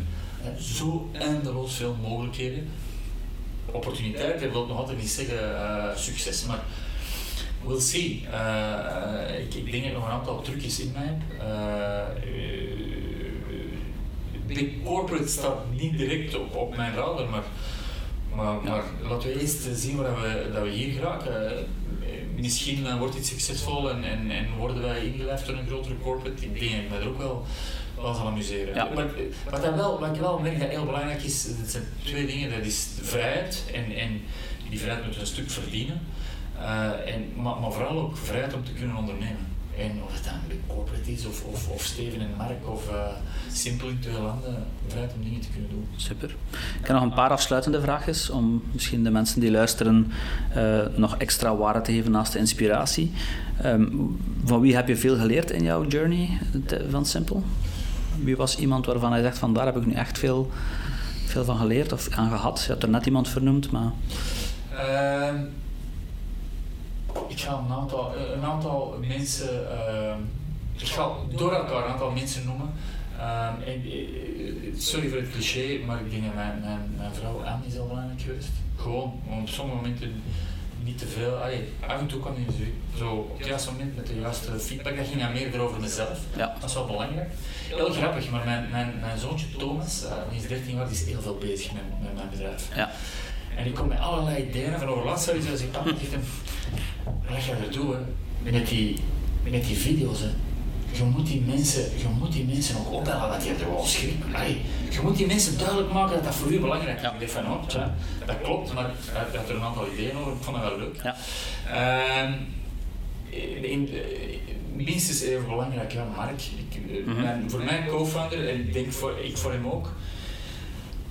zo eindeloos veel mogelijkheden. Opportuniteiten, wil nog altijd niet zeggen eh, succes, maar we'll see. Eh, ik, ik denk dat ik nog een aantal trucjes in mij heb. Eh, big corporate staat niet direct op, op mijn radar, maar, maar, maar laten we eerst zien waar we, dat we hier geraken. Eh, Misschien eh, wordt dit succesvol en, en, en worden wij ingelijfd door een grotere corporate. Ik denk dat ik me er ook wel, wel zal amuseren. Ja. Maar, eh, wat, dat wel, wat ik wel merk dat heel belangrijk is, dat zijn twee dingen. Dat is vrijheid en, en die vrijheid moeten we een stuk verdienen. Eh, en, maar, maar vooral ook vrijheid om te kunnen ondernemen. En of het dan big corporate is, of, of, of Steven en Mark, of eh, simpel in twee landen, vrijheid om dingen te kunnen doen. Super. Ik heb nog een paar afsluitende vraagjes om misschien de mensen die luisteren eh, nog extra waarde te geven naast de inspiratie. Ehm, van wie heb je veel geleerd in jouw journey te- van Simple? Wie was iemand waarvan hij zegt van daar heb ik nu echt veel, veel van geleerd of aan gehad? Je hebt er net iemand vernoemd, maar Ehm, ik ga een aantal, eh, een aantal mensen, ehm, ik ga door elkaar een aantal mensen noemen. Ehm, en, eh, sorry voor het cliché, maar ik denk dat mijn, mijn, mijn vrouw Anne is heel belangrijk geweest. Gewoon, om op sommige momenten niet te veel. Allee, af en toe kan je zo, op het juiste moment met de juiste feedback. Dat ging dan meer over mezelf. ja. Dat is wel belangrijk. Heel grappig, maar mijn, mijn, mijn zoontje Thomas, eh, die is 13 jaar, die is heel veel bezig met, met mijn bedrijf. ja. En die komt met allerlei ideeën van over laatst zoiets als ik papa wat ga je er doen hè? met die, met die video's hè. Je moet die mensen, je moet die mensen ook opbellen wat je er wel schrik. Je moet die mensen duidelijk maken dat dat voor u belangrijk is. Ja. Ik van, oh, tja, dat klopt, maar hij had er een aantal ideeën over, ik vond dat wel leuk. Ja. Ehm, in, in, minstens even belangrijk, ja, Mark. Ik, Mhm. mijn- voor mij co-founder, en ik denk voor, ik voor hem ook.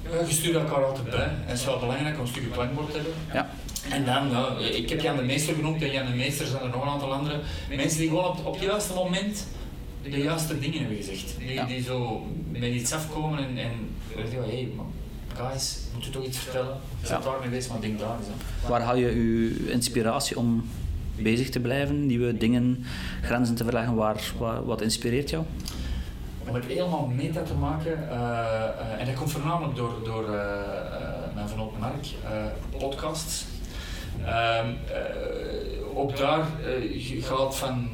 Je stuurt elkaar altijd bij. En het is wel belangrijk om een stukje klankbord te hebben. Ja. En dan, ja, ik heb Jan de Meester genoemd en Jan de Meester zijn er nog een aantal andere. Mensen die gewoon op, op het juiste moment de juiste dingen hebben gezegd. Die, Ja. die zo met iets afkomen en, en hé, hey, man, guys, moet je toch iets vertellen? Ik zit Ja. daarmee bezig, maar denk daar eens aan. Waar haal je je inspiratie om bezig te blijven, nieuwe dingen, grenzen te verleggen? Waar, waar- wat inspireert jou? Om het helemaal meta te maken, eh, eh, en dat komt voornamelijk door, door eh, mijn vernoot Mark, podcasts. Ehm, eh, ook daar gaat van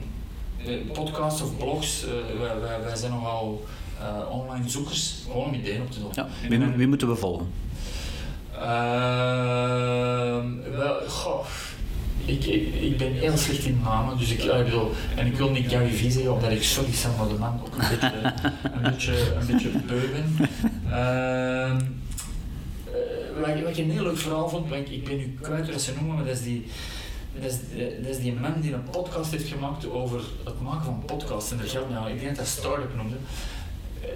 podcasts of blogs, wij, wij, wij zijn nogal online zoekers, gewoon om ideeën op te doen. Ja. Wie moeten we volgen? Ehm, wel, goh, ik, ik, ik ben heel slecht in namen, dus ik, ja, ik bedoel, en ik wil niet Gary Vee zeggen, omdat ik sorry Sam van de man ook een beetje, een beetje, een beetje beu ben. Ehm, eh, wat, wat ik een heel leuk verhaal vond, ik, ik ben nu kwijt dat ze noemen, maar dat is die... Dat is, dat is die man die een podcast heeft gemaakt over het maken van podcasts. En daar geldt nou, ik denk dat dat Startup noemde.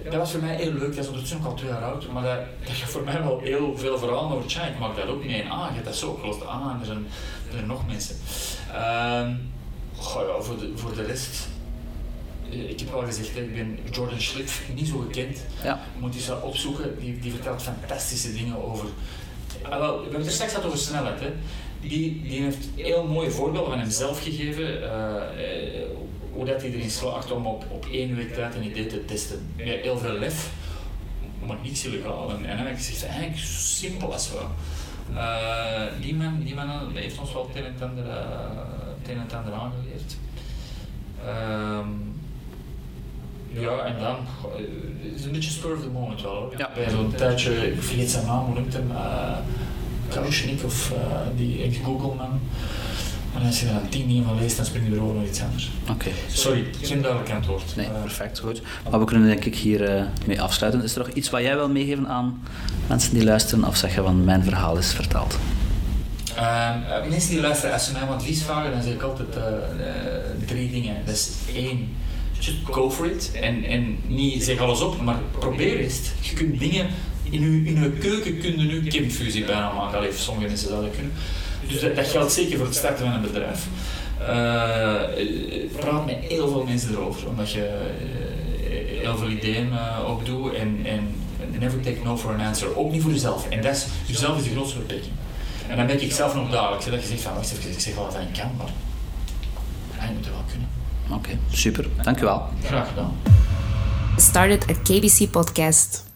Eh, Dat was voor mij heel leuk, dat is ondertussen ook al twee jaar oud, maar dat, dat gaat voor mij wel heel veel verhalen over. Ik maak dat ook mee. En ah, je hebt dat zo opgelost. Ah, en er zijn, er zijn nog mensen. Ehm goh, ja, voor, de, voor de rest, eh, ik heb al gezegd, ik ben Jordan Schliff, niet zo gekend. Ja. Je moet eens wat opzoeken, die, die vertelt fantastische dingen over. Ah, wel, we hebben het er straks gehad over snelheid. Hè. Die, die heeft heel mooie voorbeelden van hemzelf gegeven. Hoe dat hij erin slaagt om op, op één week tijd een idee te testen. Met heel veel lef, maar niets illegaal. En, heb ik gezegd, eigenlijk zo simpel als wel. Eh, die, man, die man heeft ons wel het een en het ander, eh, het en het ander aangeleerd. Ehm, ja, en dan, eh, het is een beetje spur of the moment wel hoor. Ja. Bij zo'n tijdje, ik vergeet zijn naam, hoe noemt hem? Kalushnik of uh, die ex-Google-man. En als je er dan tien dingen van leest, dan spring je er over naar iets anders. Oké. Sorry, geen duidelijk antwoord. Nee, perfect, goed. Maar we kunnen denk ik hier uh, mee afsluiten. Is er nog iets wat jij wil meegeven aan mensen die luisteren of zeggen van mijn verhaal is verteld? Uh, mensen die luisteren, als ze mij om advies vragen, dan zeg ik altijd uh, drie dingen. Dat is één, just go for it. En, en niet zeg alles op, maar probeer eens. Je kunt dingen, in je, in uw keuken kun je nu kipinfusie bijna maken. Allee, sommige mensen zouden kunnen. Dus dat, dat, geldt zeker voor het starten van een bedrijf. Uh, praat met heel veel mensen erover, omdat je uh, heel veel ideeën uh, opdoet en, en never take no for an answer. Ook niet voor jezelf. En dat is, jezelf is de grootste beperking. En dan ben ik zelf nog dagelijks. Dat je zegt van, wacht even, ik zeg wel wat ik kan, maar hij moet het wel kunnen. Oké, okay, super. Dank u wel. Graag gedaan. Started a KBC podcast.